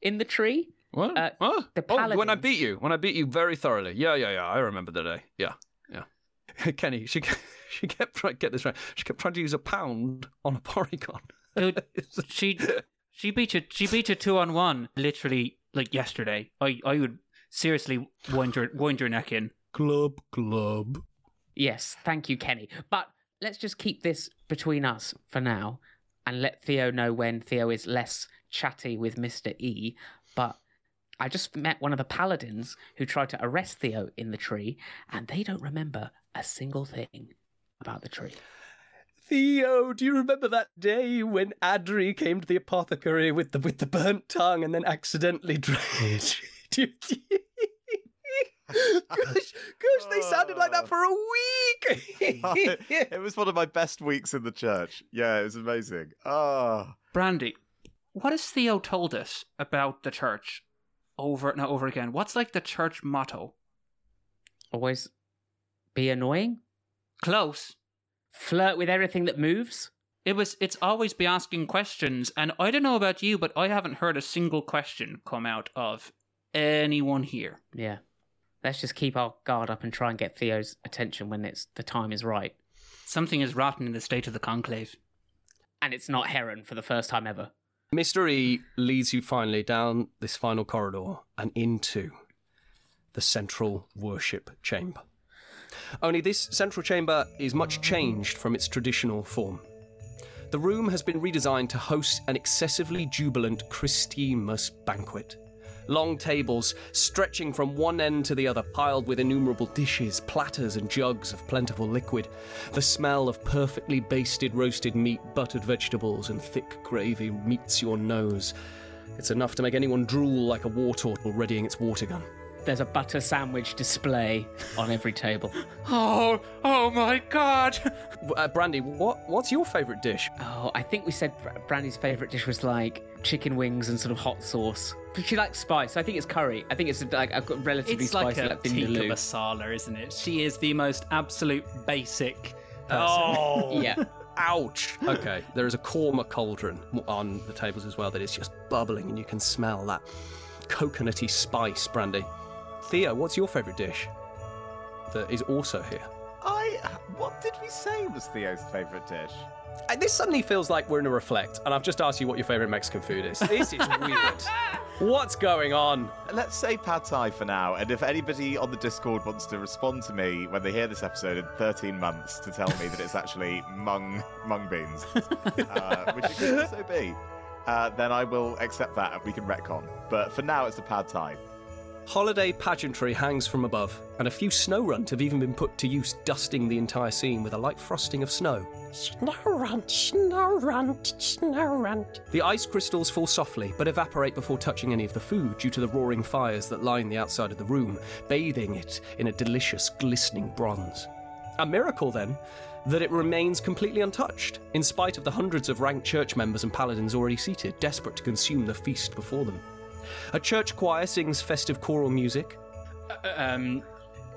in the tree. What? Uh, Huh? the oh, when I beat you, when I beat you very thoroughly. Yeah, yeah, yeah. I remember the day. Yeah, yeah. Kenny, she she kept trying get this right. She kept trying to use a pound on a Porygon. Dude, she she beat you she beat you two on one literally like yesterday. I I would seriously wind your wind your neck in. Club, club. Yes, thank you, Kenny. But let's just keep this between us for now and let Theo know when Theo is less chatty with Mr. E. But I just met one of the paladins who tried to arrest Theo in the tree, and they don't remember a single thing about the tree. Theo, do you remember that day when Adri came to the apothecary with the with the burnt tongue and then accidentally drank? Do you- gosh, gosh, they sounded like that for a week. it was one of my best weeks in the church. Yeah, it was amazing. Oh. Brandy, what has Theo told us about the church over and over again? What's like the church motto? Always be annoying. Close. Flirt with everything that moves. It was. It's always be asking questions, and I don't know about you, but I haven't heard a single question come out of anyone here. Yeah. Let's just keep our guard up and try and get Theo's attention when it's the time is right. Something is rotten in the state of the conclave. And it's not Heron for the first time ever. Mr. E leads you finally down this final corridor and into the central worship chamber. Only this central chamber is much changed from its traditional form. The room has been redesigned to host an excessively jubilant Christmas banquet. Long tables stretching from one end to the other, piled with innumerable dishes, platters, and jugs of plentiful liquid. The smell of perfectly basted roasted meat, buttered vegetables, and thick gravy meets your nose. It's enough to make anyone drool like a Wartortle readying its water gun. There's a butter sandwich display on every table. Oh, oh my god! Uh, Brandy, what what's your favourite dish? Oh, I think we said Brandy's favourite dish was like chicken wings and sort of hot sauce. She likes spice. I think it's curry. I think it's like a relatively It's like spicy, a like tikka masala, isn't it? She is the most absolute basic person. Oh, Yeah. ouch. Okay, there is a korma cauldron on the tables as well that is just bubbling, and you can smell that coconutty spice, Brandy. Theo, what's your favourite dish that is also here? I. What did we say was Theo's favourite dish? Uh, This suddenly feels like we're in a reflect, and I've just asked you what your favourite Mexican food is. This is weird. What's going on? Let's say pad thai for now, and if anybody on the Discord wants to respond to me when they hear this episode in 13 months to tell me that it's actually mung mung beans, uh, which it could also be, uh, then I will accept that and we can retcon. But for now, it's a pad thai. Holiday pageantry hangs from above, and a few Snorunt have even been put to use, dusting the entire scene with a light frosting of snow. Snow runt, Snorunt, snow runt. The ice crystals fall softly, but evaporate before touching any of the food due to the roaring fires that line the outside of the room, bathing it in a delicious, glistening bronze. A miracle, then, that it remains completely untouched, in spite of the hundreds of ranked church members and paladins already seated, desperate to consume the feast before them. A church choir sings festive choral music, Um,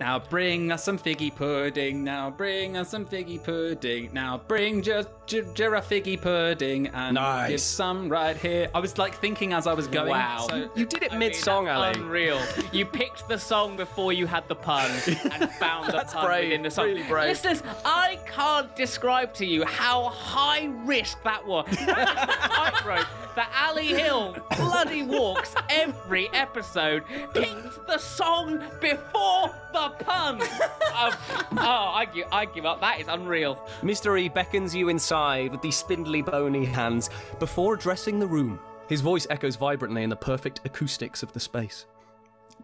now bring us some figgy pudding. Now bring us some figgy pudding. Now bring just j- j- a figgy pudding and Nice. give some right here. I was like thinking as I was going. Wow. So You did it I mean, mid song, that's Ali. Unreal. You picked the song before you had the pun and found the That's pun brave, within the song. really brave. Listeners, I can't describe to you how high risk that was. Tightrope that Ali Hill bloody walks every episode. Picked the song before the pun. oh, oh, I give, I give up. That is unreal. Mr. E beckons you inside with these spindly, bony hands before addressing the room. His voice echoes vibrantly in the perfect acoustics of the space.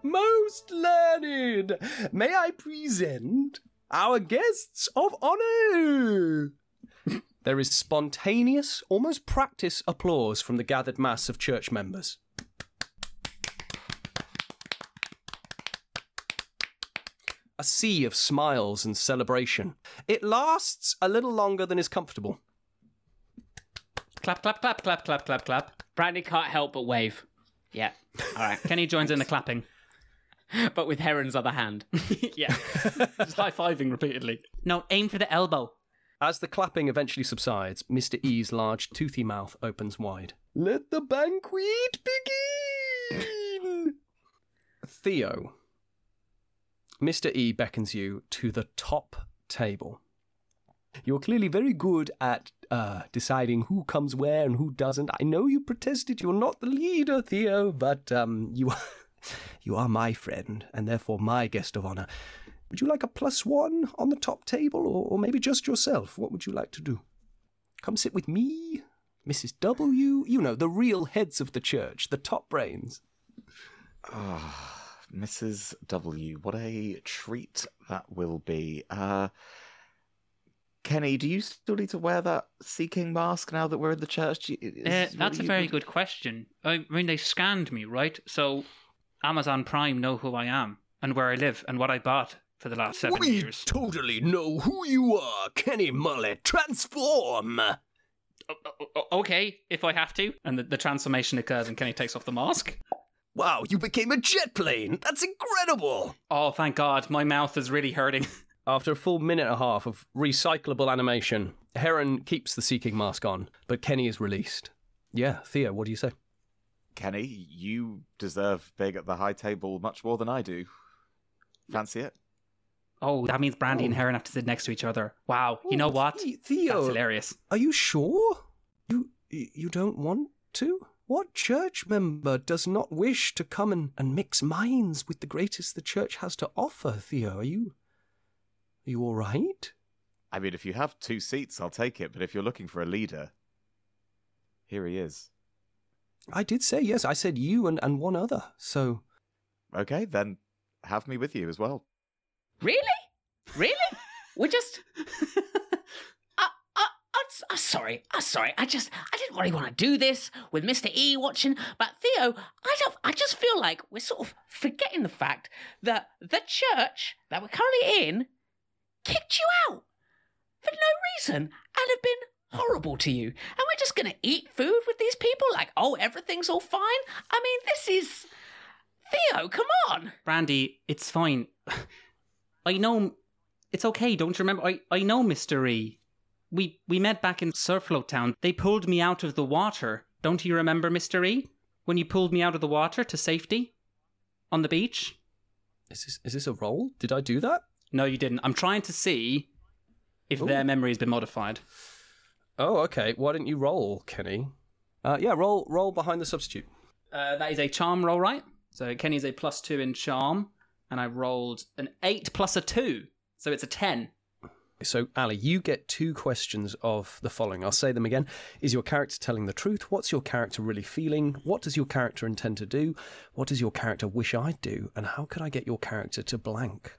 Most learned, may I present our guests of honor? There is spontaneous, almost practice applause from the gathered mass of church members. A sea of smiles and celebration. It lasts a little longer than is comfortable. clap, clap, clap, clap, clap, clap, clap. Brandy can't help but wave. Yeah. All right. Kenny joins in the clapping. but with Heron's other hand. yeah, just high fiving repeatedly. No, aim for the elbow. As the clapping eventually subsides, Mr. E's large, toothy mouth opens wide. Let the banquet begin! Theo, Mr. E beckons you to the top table. You're clearly very good at uh, deciding who comes where and who doesn't. I know you protested you're not the leader, Theo, but um, you are, you are my friend and therefore my guest of honor. Would you like a plus one on the top table, or, or maybe just yourself? What would you like to do? Come sit with me, Mrs. W. You know, the real heads of the church, the top brains. Ah, Mrs. W. What a treat that will be. Uh, Kenny, do you still need to wear that Seaking mask now that we're in the church? Do is- Uh, that's a you- very good question. I mean, they scanned me, right? So Amazon Prime know who I am and where I live and what I bought for the last seven years. totally know who you are, Kenny Mullet. Transform! "O- o- o- okay, if I have to. And the, the transformation occurs, and Kenny takes off the mask. Wow, you became a jet plane! That's incredible! Oh, thank God, my mouth is really hurting. After a full minute and a half of recyclable animation, Heron keeps the Seaking mask on, but Kenny is released. Yeah, Theo, what do you say? Kenny, you deserve being at the high table much more than I do. Fancy it? Oh, that means Brandy and oh. Heron have to sit next to each other. Wow, you know oh, what? The- Theo, That's hilarious. Are you sure? You you don't want to? What church member does not wish to come and, and mix minds with the greatest the church has to offer, Theo? Are you are you all right? I mean, if you have two seats, I'll take it. But if you're looking for a leader, here he is. I did say yes. I said you and, and one other. So Okay, then have me with you as well. Really? Really? We're just. I, I, I'm, sorry. I'm sorry. I just, I didn't really want to do this with Mr. E watching, but Theo, I don't. I just feel like we're sort of forgetting the fact that the church that we're currently in kicked you out for no reason and have been horrible to you, and we're just gonna eat food with these people like, oh, everything's all fine. I mean, this is Theo. Come on. Brandy, it's fine. I know it's okay, don't you remember? I, I know Mr. E. We we met back in Surfloat Town. They pulled me out of the water. Don't you remember, Mr. E? When you pulled me out of the water to safety? On the beach? is this is this a role? Did I do that? No, you didn't. I'm trying to see if Ooh. their memory has been modified. Oh, okay. Why didn't you roll, Kenny? Uh, yeah, roll roll behind the substitute. Uh, that is a charm roll, right? So Kenny's a plus two in charm, and I rolled an eight plus a two, so it's a ten. So, Ali, you get two questions of the following. I'll say them again. Is your character telling the truth? What's your character really feeling? What does your character intend to do? What does your character wish I'd do? And how could I get your character to blank?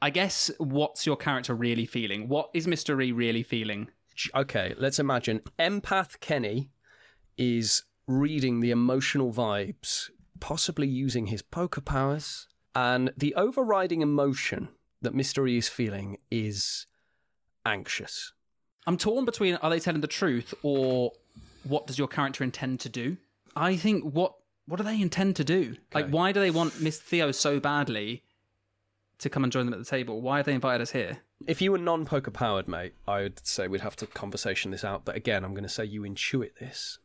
I guess what's your character really feeling? What is Mr. E really feeling? Okay, let's imagine empath Kenny is reading the emotional vibes, possibly using his poker powers, and the overriding emotion that Mr. E is feeling is anxious. I'm torn between are they telling the truth or what does your character intend to do? I think what what do they intend to do? Like why do they want Miss Theo so badly to come and join them at the table? Why have they invited us here? If you were non poker powered, mate, I would say we'd have to conversation this out. But again, I'm going to say you intuit this.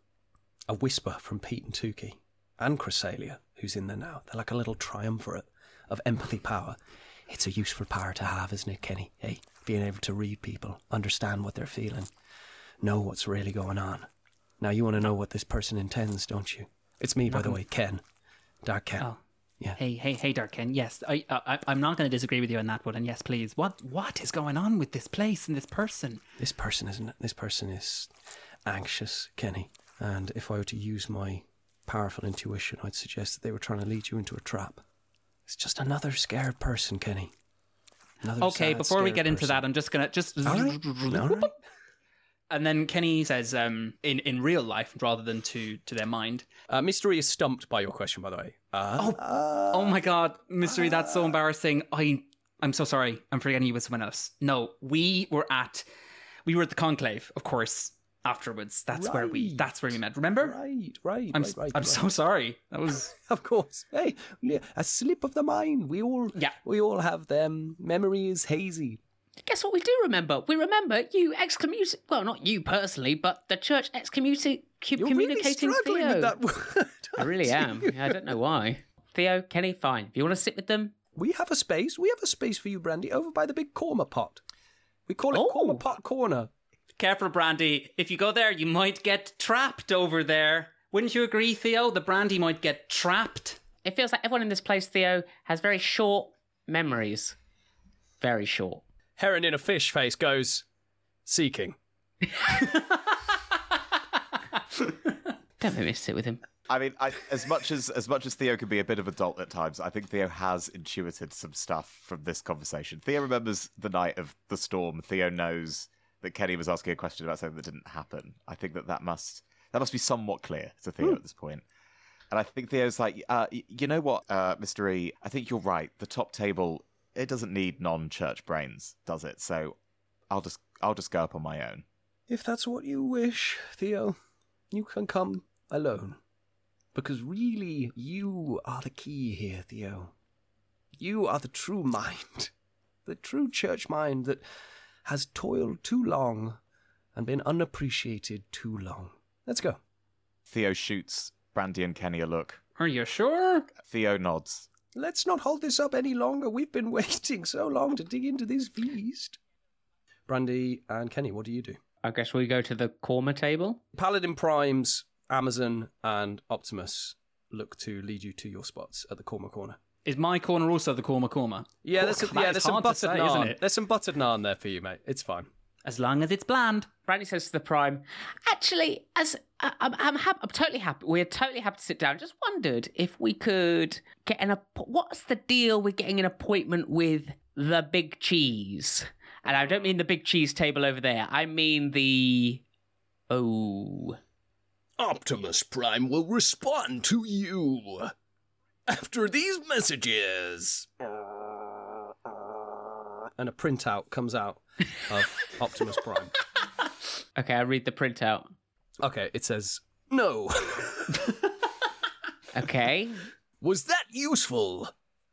A whisper from Pete and Tukey and Cresselia, who's in there now. They're like a little triumvirate of empathy power. It's a useful power to have, isn't it, Kenny? Hey, being able to read people, understand what they're feeling, know what's really going on. Now, you want to know what this person intends, don't you? It's me, by the way, Ken. Dark Ken. Oh. Yeah. Hey, hey, hey, Darken. Yes, I, I, I'm not going to disagree with you on that one. And yes, please. What, what is going on with this place and this person? This person isn't. This person is anxious, Kenny. And if I were to use my powerful intuition, I'd suggest that they were trying to lead you into a trap. It's just another scared person, Kenny. Another Okay, sad, before we get into person. that, I'm just gonna just. All right. All right. And then Kenny says, um, in in real life rather than to to their mind. Uh, Mystery is stumped by your question, by the way. Uh, Oh, oh my God, mystery! That's so embarrassing. I I'm so sorry. I'm forgetting you with someone else. No, we were at we were at the conclave, of course. Afterwards, that's where we that's where we met. Remember? Right, right, I'm right, right. I'm right. so sorry. That was Of course. Hey, a slip of the mind. We all, Yeah. we all have them. Memory is hazy. Guess what we do remember? We remember you excommunicating, well, not you personally, but the church excommunicating, You're really communicating struggling Theo. with that word. I really aren't am. Yeah, I don't know why. Theo, Kenny, fine. If you want to sit with them, We have a space. We have a space for you, Brandy, over by the big korma pot. We call it Oh. korma pot corner. Careful, Brandy. If you go there, you might get trapped over there. Wouldn't you agree, Theo? The Brandy might get trapped. it feels like everyone in this place, Theo, has very short memories. Very short. Heron in a fish face goes, Seaking. Don't make me sit with him. I mean, I, as much as as much as Theo can be a bit of a dolt at times, I think Theo has intuited some stuff from this conversation. Theo remembers the night of the storm. Theo knows that Kenny was asking a question about something that didn't happen. I think that that must that must be somewhat clear to Theo at this point. And I think Theo's like, uh, you know what, uh, Mr. E, I think you're right. The top table, it doesn't need non-church brains, does it? So I'll just I'll just go up on my own. If that's what you wish, Theo, you can come alone. Because really, you are the key here, Theo. You are the true mind, the true church mind that has toiled too long and been unappreciated too long. Let's go. Theo shoots Brandy and Kenny a look. Are you sure? Theo nods. Let's not hold this up any longer. We've been waiting so long to dig into this feast. Brandy and Kenny, what do you do? I guess we go to the Korma table. Paladin Primes, Amazon, and Optimus look to lead you to your spots at the Korma corner. Is my corner also the Korma Korma? Yeah, there's, That yeah, is there's some buttered say, naan. Isn't it? There's some buttered naan there for you, mate. It's fine. As long as it's bland. Brandy says to the Prime, "Actually, as I, I'm, I'm, hap- I'm totally happy. We're totally happy to sit down. Just wondered if we could get an. app- What's the deal with getting an appointment with the Big Cheese? And I don't mean the Big Cheese table over there. I mean the. Oh, Optimus Prime will respond to you after these messages. And a printout comes out of Optimus Prime. okay. I read the printout. Okay, it says, No. Okay, Was that useful?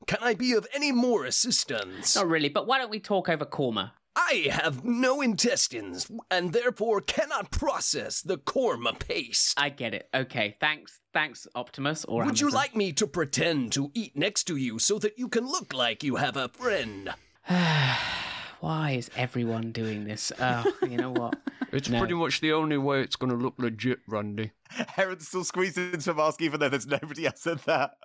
Can I be of any more assistance? not really. But why don't we talk over Korma? I have no intestines and therefore cannot process the korma paste. I get it. Okay, thanks, thanks, Optimus. Or Would you like me to pretend to eat next to you so that you can look like you have a friend? Why is everyone doing this? Oh, you know what? It's No. pretty much the only way it's going to look legit, Randy. Heron still squeezes into a mask even though there's nobody else in there.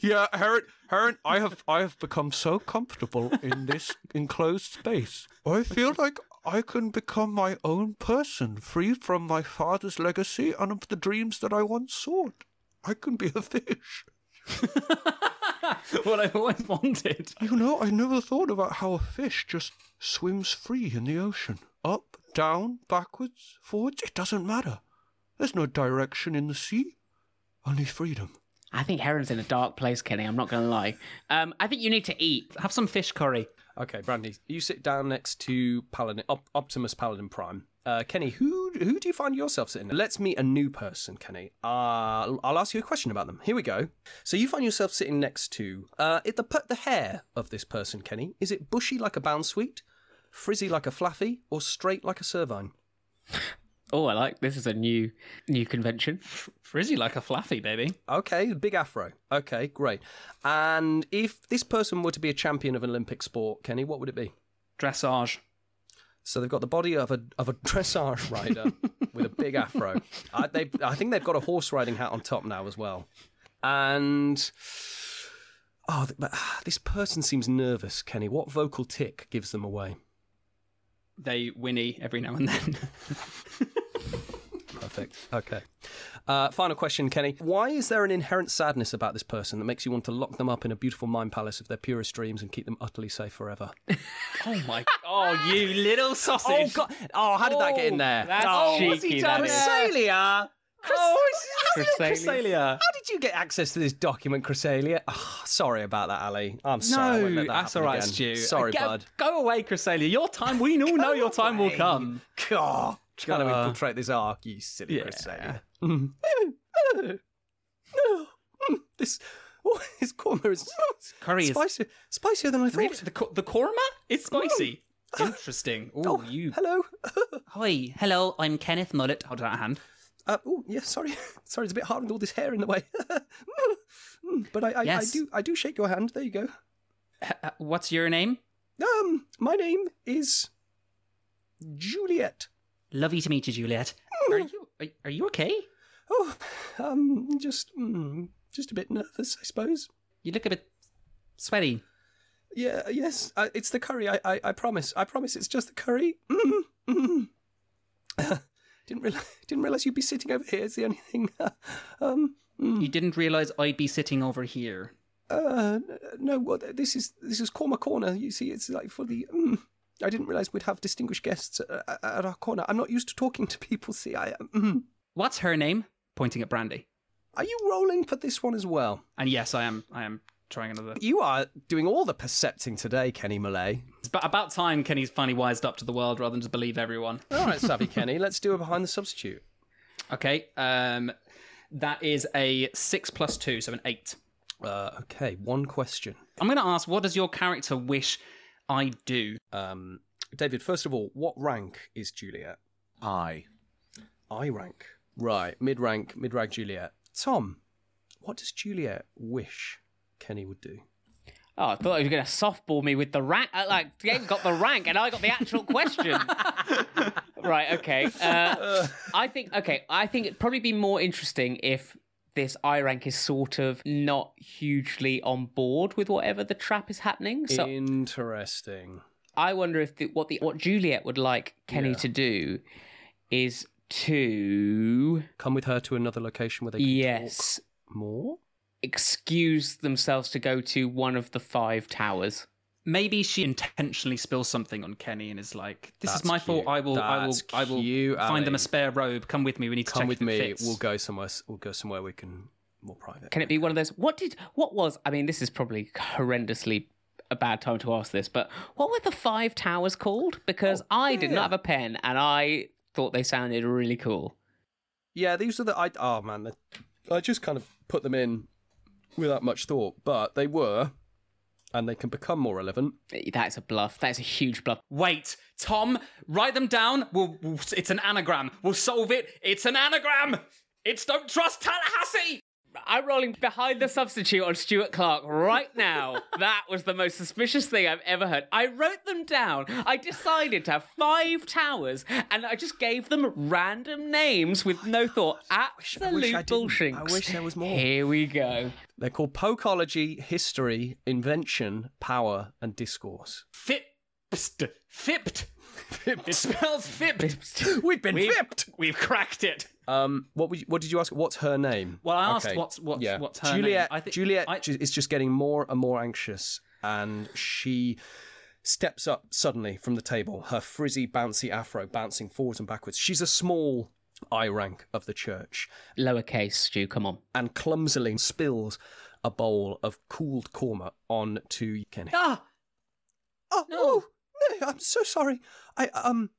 Yeah, Heron, Heron, I have, I have become so comfortable in this enclosed space. I feel like I can become my own person, free from my father's legacy and of the dreams that I once sought. I can be a fish. what I've always wanted. You know, I never thought about how a fish just swims free in the ocean. Up, down, backwards, forwards, it doesn't matter. There's no direction in the sea, only freedom. I think Heron's in a dark place, Kenny. I'm not going to lie. Um, I think you need to eat. Have some fish curry. Okay, Brandy, you sit down next to Paladin, Op- Optimus Paladin Prime. Uh, Kenny, who who do you find yourself sitting? Let's meet a new person, Kenny. Uh, I'll ask you a question about them. Here we go. So you find yourself sitting next to uh, it, the the hair of this person, Kenny. Is it bushy like a Bounsweet, frizzy like a Flaaffy, or straight like a servine? Oh, I like this. Is a new new convention. Frizzy like a Flaaffy, baby. Okay, big afro. Okay, great. And if this person were to be a champion of an Olympic sport, Kenny, what would it be? Dressage. So they've got the body of a of a dressage rider with a big afro. I, they, I think they've got a horse riding hat on top now as well. And oh, ah, this person seems nervous, Kenny. What vocal tick gives them away? They whinny every now and then. Perfect. Okay. Uh, final question, Kenny. Why is there an inherent sadness about this person that makes you want to lock them up in a beautiful mind palace of their purest dreams and keep them utterly safe forever? oh my! Oh, you little sausage! Oh God! Oh, how did that get in there? That's oh, cheeky. that is. Cresselia! Oh, Cresselia. How did you get access to this document, Cresselia? Oh, sorry about that, Ali. I'm sorry. I won't let No, that that's all happen again. Stu. Sorry, Go- bud. Go away, Cresselia. Your time. We all know your time will come. God, trying to Uh, infiltrate this arc, you silly yeah. Cresselia. this, oh, this korma is Curry is spicier, spicier than I thought. really the the korma. It's spicy. Interesting. Ooh, Oh, you. hello. Hi, hello. I'm Kenneth Mullet. Hold on, hand. Uh, oh, yeah, sorry. Sorry, it's a bit hard with all this hair in the way. Mm, but I, I, Yes. I do, I do shake your hand. There you go. H- uh, what's your name? Um, my name is Juliet. Lovely to meet you, Juliet. Are you are, are you okay? Oh, um, just, mm, just a bit nervous, I suppose. You look a bit sweaty. Yeah, yes, uh, it's the curry. I, I, I promise. I promise. It's just the curry. Mm, mm. didn't realize, didn't realize you'd be sitting over here. Is the only thing. um, mm. You didn't realize I'd be sitting over here. Uh, no, well, this is this is Korma Corner. You see, it's like for the. Mm, I didn't realize we'd have distinguished guests at, at- at our corner. I'm not used to talking to people. See, I. Mm. What's her name? Pointing at Brandy. Are you rolling for this one as well? And yes, I am. I am trying another. You are doing all the percepting today, Kenny Malay. It's about time Kenny's finally wised up to the world rather than just believe everyone. All right, Savvy Kenny, let's do a behind the substitute. Okay, um, that is a six plus two, so an eight. Uh, okay, one question. I'm going to ask, what does your character wish I do? Um, David, first of all, what rank is Juliet? I. I rank. Right, mid rank, mid rank Juliet. Tom, what does Juliet wish Kenny would do? Oh, I thought he was going to softball me with the rank. uh, Like, Gabe got the rank, and I got the actual question. right. Okay. Uh, I think. Okay. I think it'd probably be more interesting if this I rank is sort of not hugely on board with whatever the trap is happening. So Interesting. I wonder if the, what the what Juliet would like Kenny Yeah. to do is to Come with her to another location where they can yes talk more? excuse themselves to go to one of the five towers. Maybe she intentionally spills something on Kenny and is like, "This That's is my fault. I will, I will, That's I will cute, find them a spare robe. Come with me. We need to Come check with if it me. fits." We'll go somewhere. We'll go somewhere we can more private. Can it be one of those? What did? What was? I mean, this is probably horrendously a bad time to ask this, but what were the five towers called? Because oh, I did not have a pen, and I thought they sounded really cool. Yeah, these are the. I, oh man, the- I just kind of put them in without much thought, but they were, and they can become more relevant. That's a bluff. That's a huge bluff. Wait, Tom, write them down. We'll, we'll, it's an anagram. We'll solve it. It's an anagram. It's don't trust Tallahassee. I'm rolling behind the substitute on Stuart Clark right now. that was the most suspicious thing I've ever heard. I wrote them down. I decided to have five towers, and I just gave them random names with no thought. I Absolute bullshit. I wish there was more. Here we go. They're called Pokology, History, Invention, Power, and Discourse. Fit, pst, fipped. It spells fipped. We've been We've, fipped. we've cracked it. Um, what would you, what did you ask? What's her name? Well, I asked what's- what's- what's her name. Juliet, I thi- Juliet I- is just getting more and more anxious, and she steps up suddenly from the table, her frizzy, bouncy afro bouncing forwards and backwards. She's a small I rank of the church, Lowercase, Stu, come on. and clumsily spills a bowl of cooled korma on to Kenny. Ah, Oh, no. no, I'm so sorry. I um,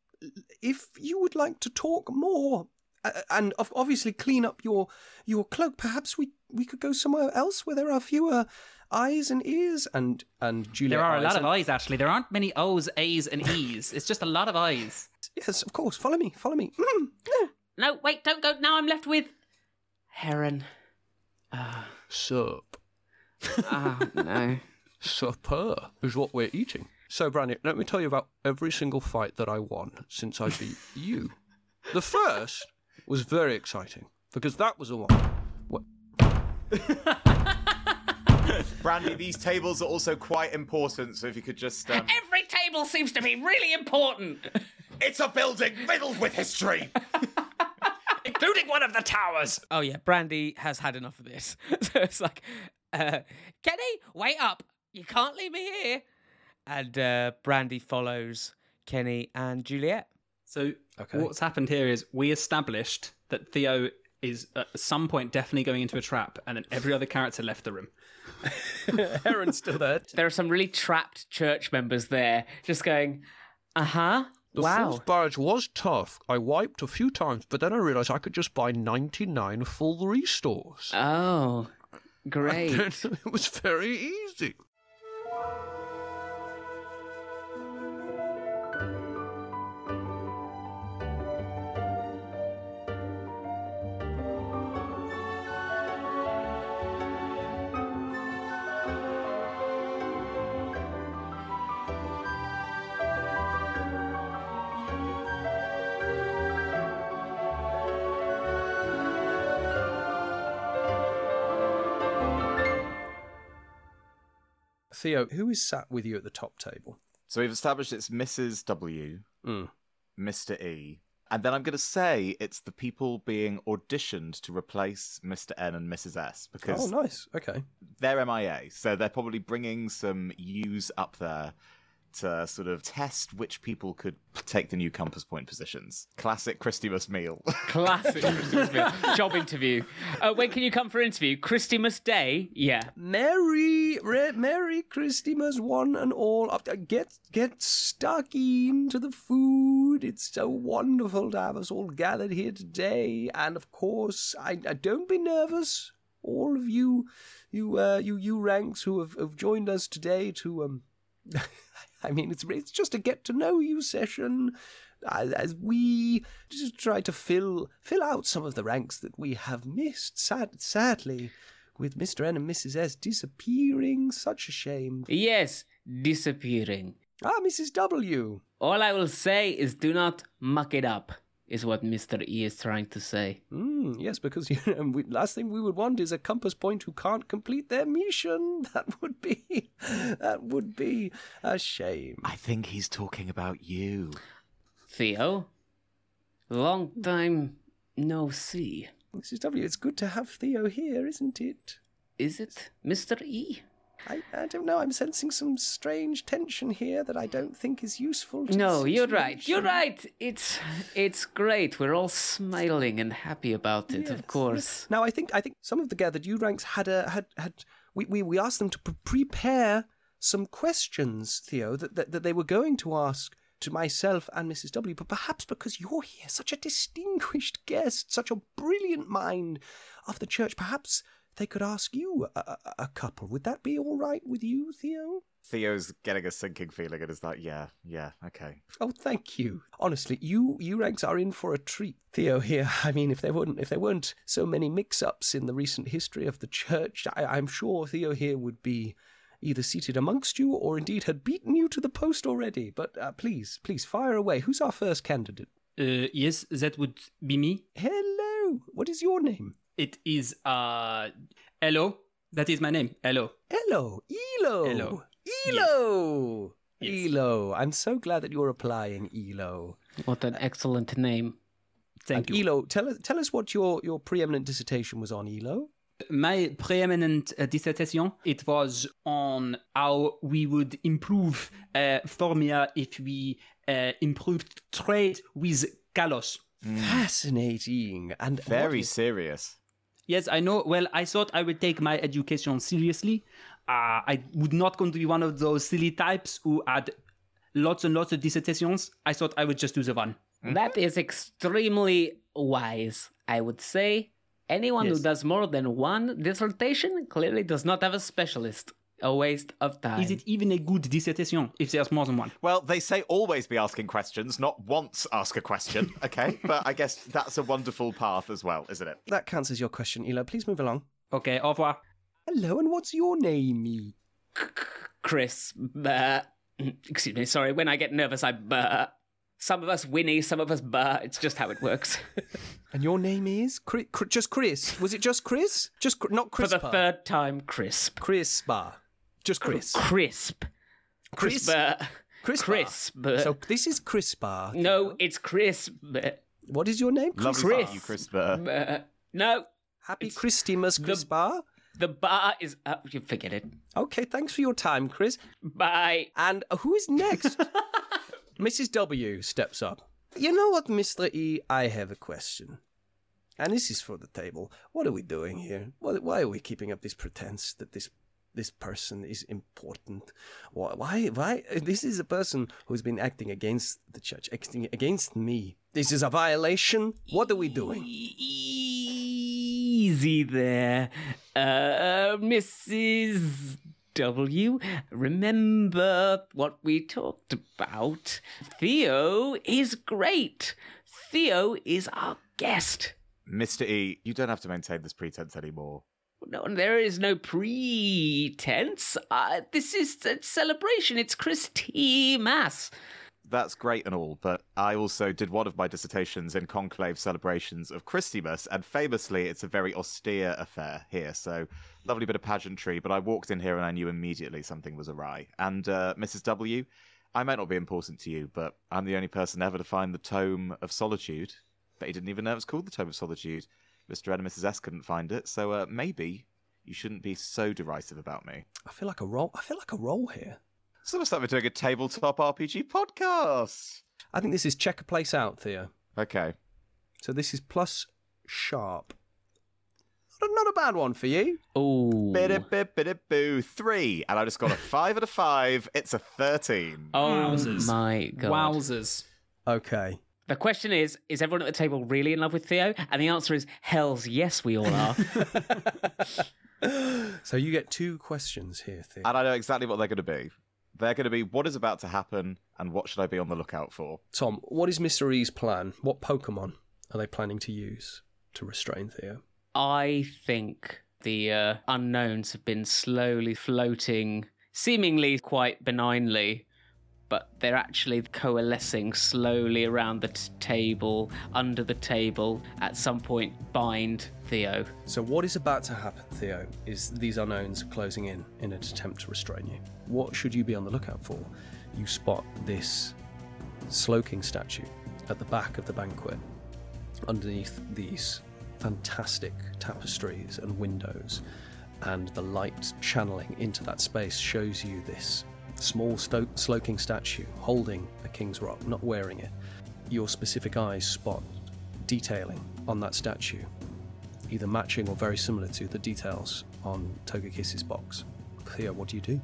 if you would like to talk more uh, and obviously clean up your your cloak, perhaps we we could go somewhere else where there are fewer eyes and ears and and Juliet. there are a lot of eyes actually. There aren't many O's, A's, and E's. It's just a lot of eyes. Yes, of course. Follow me. Follow me. Mm, yeah. No, wait, don't go. Now I'm left with Heron. Ah, Sup. ah, no. Supper is what we're eating. So, Brandy, let me tell you about every single fight that I won since I beat you. The first was very exciting because that was the one. What? Brandy, these tables are also quite important, so if you could just. Um... Every table seems to be really important. It's a building riddled with history! Including one of the towers. Oh yeah, Brandy has had enough of this. so it's like, uh, Kenny, wait up! You can't leave me here. And uh, Brandy follows Kenny and Juliet. So Okay. what's happened here is we established that Theo is at some point definitely going into a trap, and then every other character left the room. Heron's still there. There are some really trapped church members there, just going, uh huh. The Wow. fourth barrage was tough. I wiped a few times, but then I realised I could just buy 99 full restores. Oh, great. it was very easy. Theo, who is sat with you at the top table? So we've established it's Mrs. W, Mm. Mr. E, and then I'm going to say it's the people being auditioned to replace Mr. N and Mrs. S because. Oh, nice. Okay. they're MIA, so they're probably bringing some U's up there uh, sort of test which people could take the new compass point positions. Classic Christmas meal. Classic Christmas meal. Job interview. Uh, when can you come for interview? Christmas Day? Yeah. Merry, re- Merry Christmas, one and all. Uh, Get get stuck into the food. It's so wonderful to have us all gathered here today. And of course, I, I don't be nervous. All of you, you, uh, you, you ranks who have, have joined us today to um. I mean, it's it's just a get to know you session, as, we just try to fill fill out some of the ranks that we have missed. Sad, sadly, with Mister N and Mrs S disappearing, such a shame. Yes, disappearing. Ah, Mrs W. All I will say is do not muck it up, is what Mr. E is trying to say. Mm, yes, because you know, we, last thing we would want is a compass point who can't complete their mission. That would be that would be a shame. I think he's talking about you. Theo, long time no see. Mrs W, it's good to have Theo here, isn't it? Is it, Mr. E? I, I don't know. I'm sensing some strange tension here that I don't think is useful. To No, you're right. You're right. It's it's great. We're all smiling and happy about it, of course. yes. Now, I think I think some of the gathered U ranks had a had had we, we, we asked them to pre- prepare some questions, Theo, that, that that they were going to ask to myself and Mrs. W. But perhaps because you're here, such a distinguished guest, such a brilliant mind of the church, perhaps they could ask you a, a, a couple. Would that be all right with you, Theo? Theo's getting a sinking feeling and is like, yeah, yeah, okay. Oh, thank you. Honestly, you you ranks are in for a treat. Theo here. I mean, if there weren't if there weren't so many mix-ups in the recent history of the church, I, I'm sure Theo here would be either seated amongst you or indeed had beaten you to the post already. But uh, please, please fire away. Who's our first candidate? Uh, yes, that would be me. Hello. What is your name? It is uh, Elo. That is my name. Elo. Hello, Elo. Elo. Elo. Yes. Elo. I'm so glad that you're applying, Elo. What an excellent name. Thank and you. Elo, tell us tell us what your, your preeminent dissertation was on, Elo. My preeminent uh, dissertation it was on how we would improve uh, Formia if we uh, improved trade with Kalos. Fascinating and Very is- serious. Yes, I know. Well, I thought I would take my education seriously. Uh, I would not going to be one of those silly types who had lots and lots of dissertations. I thought I would just do the one. That is extremely wise, I would say. Anyone who does more than one dissertation clearly does not have a specialist. A waste of time. Is it even a good dissertation if there's more than one? Well, they say always be asking questions, not once ask a question, okay? but I guess that's a wonderful path as well, isn't it? That counts as your question, Elo. Please move along. Okay, au revoir. Hello, and what's your name? Chris? Burr. Excuse me, sorry. When I get nervous, I burr. Some of us whinny, some of us burr. It's just how it works. And your name is Chris, just Chris. Was it just Chris? Just not Chris. For the third time, crisp. Chris Bar. Just Chris. Crisp. Chris. Burr. Chris. Crisp. So this is Chris Bar. No, it's crisp. What is your name? Lovely Chris. to you, Chris Burr. Burr. No, Happy Christmas, Chris Bar. the bar is up. You forget it. Okay, thanks for your time, Chris. Bye. And who is next? Mrs. W steps up. You know what, Mr. E? I have a question. And this is for the table. What are we doing here? Why, why are we keeping up this pretense that this this person is important? Why, why? Why? This is a person who's been acting against the church, acting against me. This is a violation. What are we doing? Easy there, uh, Mrs. W. Remember what we talked about. Theo is great. Theo is our guest. Mr. E, you don't have to maintain this pretense anymore. No, there is no pretense. Uh, this is a celebration. It's Christy Mass. That's great and all, but I also did one of my dissertations in conclave celebrations of Christmas, and famously, it's a very austere affair here. So, lovely bit of pageantry, but I walked in here and I knew immediately something was awry. And uh, Mrs. W, I might not be important to you, but I'm the only person ever to find the Tome of Solitude. But he didn't even know it was called the Tome of Solitude. Mr. N and Mrs. S couldn't find it, so uh, maybe you shouldn't be so derisive about me. I feel like a role. I feel like a role here. It's almost like we're doing a tabletop RPG podcast. I think this is check a place out, Theo. Okay. So this is plus sharp. Not a, not a bad one for you. Ooh. Biddy bid biddy boo. Three. And I just got a five and a five. It's a 13. Oh Wowzers. my god. Wowzers. Okay. The question is, is everyone at the table really in love with Theo? And the answer is, hell's yes, we all are. So you get two questions here, Theo. And I know exactly what they're going to be. They're going to be what is about to happen and what should I be on the lookout for? Tom, what is Mr. E's plan? What Pokemon are they planning to use to restrain Theo? I think the uh, Unowns have been slowly floating, seemingly quite benignly, but they're actually coalescing slowly around the t- table, under the table, at some point bind Theo. So what is about to happen, Theo, is these Unowns are closing in in an attempt to restrain you. What should you be on the lookout for? You spot this Slowking statue at the back of the banquet, underneath these fantastic tapestries and windows, and the light channeling into that space shows you this small sto- Slowking statue holding a King's Rock, not wearing it. Your specific eyes spot detailing on that statue either matching or very similar to the details on Togekiss's box. Theo, what do you do?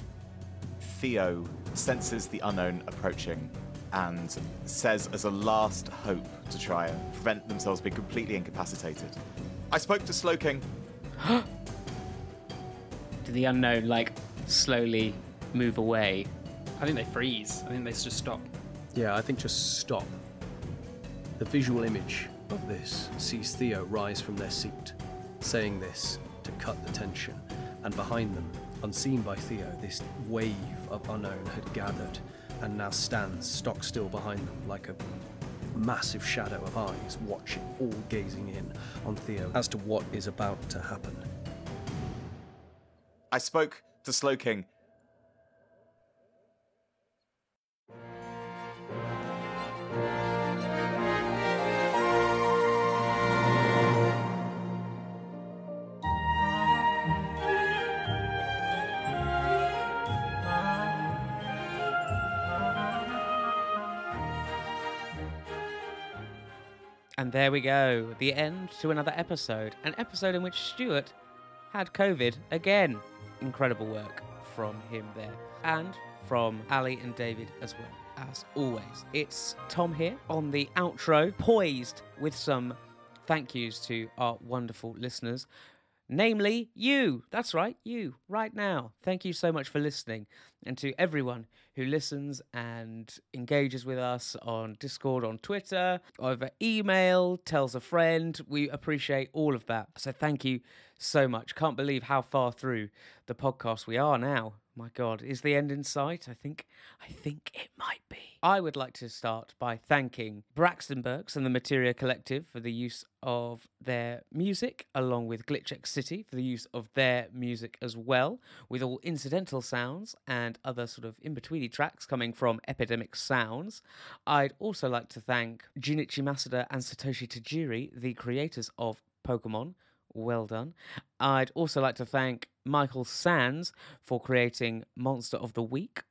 Theo senses the Unown approaching and says, as a last hope to try and prevent themselves being completely incapacitated, I spoke to Slowking. Do the Unown, like, slowly move away? I think they freeze. I think they just stop. Yeah, I think just stop. The visual image of this sees Theo rise from their seat, saying this to cut the tension, and behind them, unseen by Theo, this wave of Unown had gathered and now stands stock still behind them like a massive shadow of eyes watching, all gazing in on Theo as to what is about to happen. I spoke to Slowking. And there we go, the end to another episode. An episode in which Stuart had COVID again. Incredible work from him there. And from Ali and David as well, as always. It's Tom here on the outro, poised with some thank yous to our wonderful listeners. Namely, you. That's right, you, right now. Thank you so much for listening. And to everyone who listens and engages with us on Discord, on Twitter, over email, tells a friend. We appreciate all of that. So thank you so much. Can't believe how far through the podcast we are now. My God, is the end in sight? I think, I think it might be. I would like to start by thanking Braxton Burks and the Materia Collective for the use of their music, along with GlitchxCity for the use of their music as well, with all incidental sounds and other sort of in betweeny tracks coming from Epidemic Sounds. I'd also like to thank Junichi Masuda and Satoshi Tajiri, the creators of Pokemon. Well done. I'd also like to thank Michael Sands for creating Monster of the Week,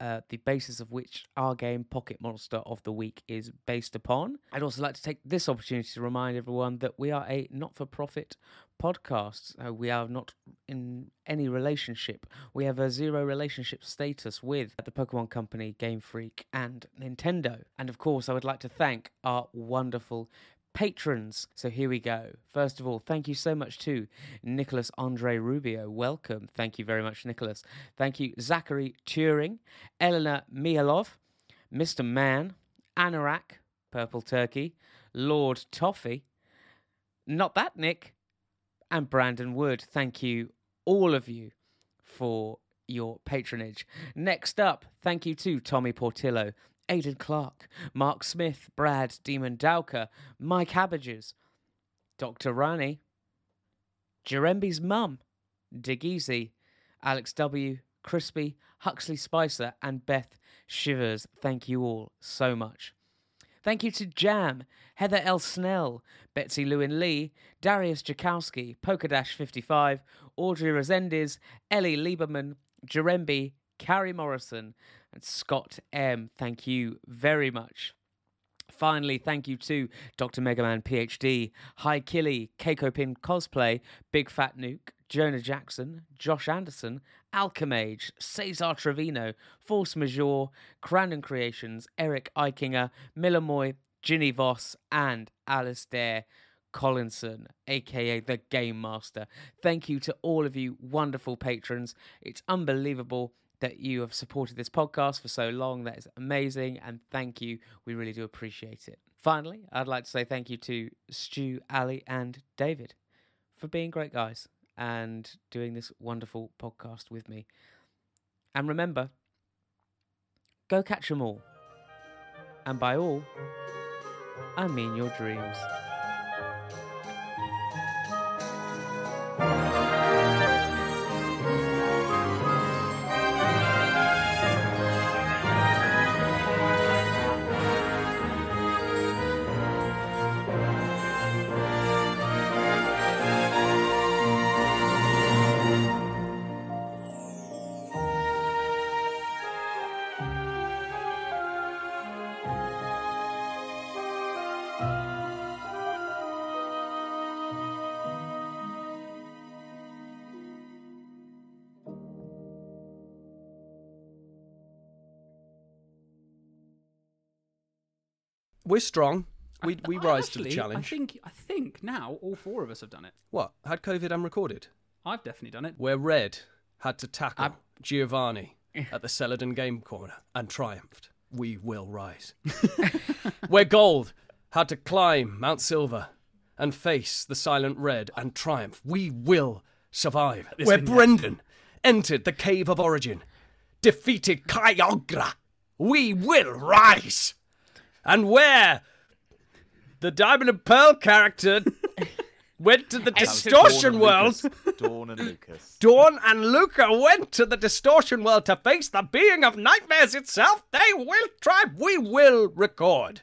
uh, the basis of which our game Pocket Monster of the Week is based upon. I'd also like to take this opportunity to remind everyone that we are a not for profit podcast. Uh, we are not in any relationship. We have a zero relationship status with the Pokemon Company, Game Freak, and Nintendo. And of course, I would like to thank our wonderful patrons. So here we go. First of all, thank you so much to Nicholas Andre Rubio. Welcome. Thank you very much, Nicholas. Thank you, Zachary Turing, Eleanor Mihalov, Mr. Man, Anorak, Purple Turkey, Lord Toffee, not that Nick, and Brandon Wood. Thank you, all of you, for your patronage. Next up, thank you to Tommy Portillo, Aidan Clark, Mark Smith, Brad Demon Dowker, Mike Habbages, Dr. Rani, Jeremby's mum, Dig Easy, Alex W., Crispy, Huxley Spicer, and Beth Shivers. Thank you all so much. Thank you to Jam, Heather L. Snell, Betsy Lewin Lee, Darius Jakowski, Polka Dash 55, Audrey Resendiz, Ellie Lieberman, Jeremby, Carrie Morrison, and Scott M. Thank you very much. Finally, thank you to Dr. Megaman PhD, Hi Killy, Keiko Pin Cosplay, Big Fat Nuke, Jonah Jackson, Josh Anderson, Alchemage, Cesar Trevino, Force Majeure, Crandon Creations, Eric Eichinger, Miller Moy, Ginny Voss, and Alistair Collinson, aka the Game Master. Thank you to all of you wonderful patrons. It's unbelievable that you have supported this podcast for so long. That is amazing, and thank you. We really do appreciate it. Finally, I'd like to say thank you to Stu, Ali, and David for being great guys and doing this wonderful podcast with me. And remember, go catch 'em all. And by all, I mean your dreams. We're strong. We we I- rise to the challenge. I think I think now all four of us have done it. What? Had COVID unrecorded? I've definitely done it. Where Red had to tackle Giovanni at the Celadon Game Corner and triumphed. We will rise. Where Gold had to climb Mount Silver and face the Silent Red and triumph. We will survive. Where Brendan entered the Cave of Origin, defeated Kyogre. We will rise. And where the Diamond and Pearl character went to the distortion world. Dawn and Lucas. Dawn and Luca went to the distortion world to face the being of nightmares itself. They will try. We will record.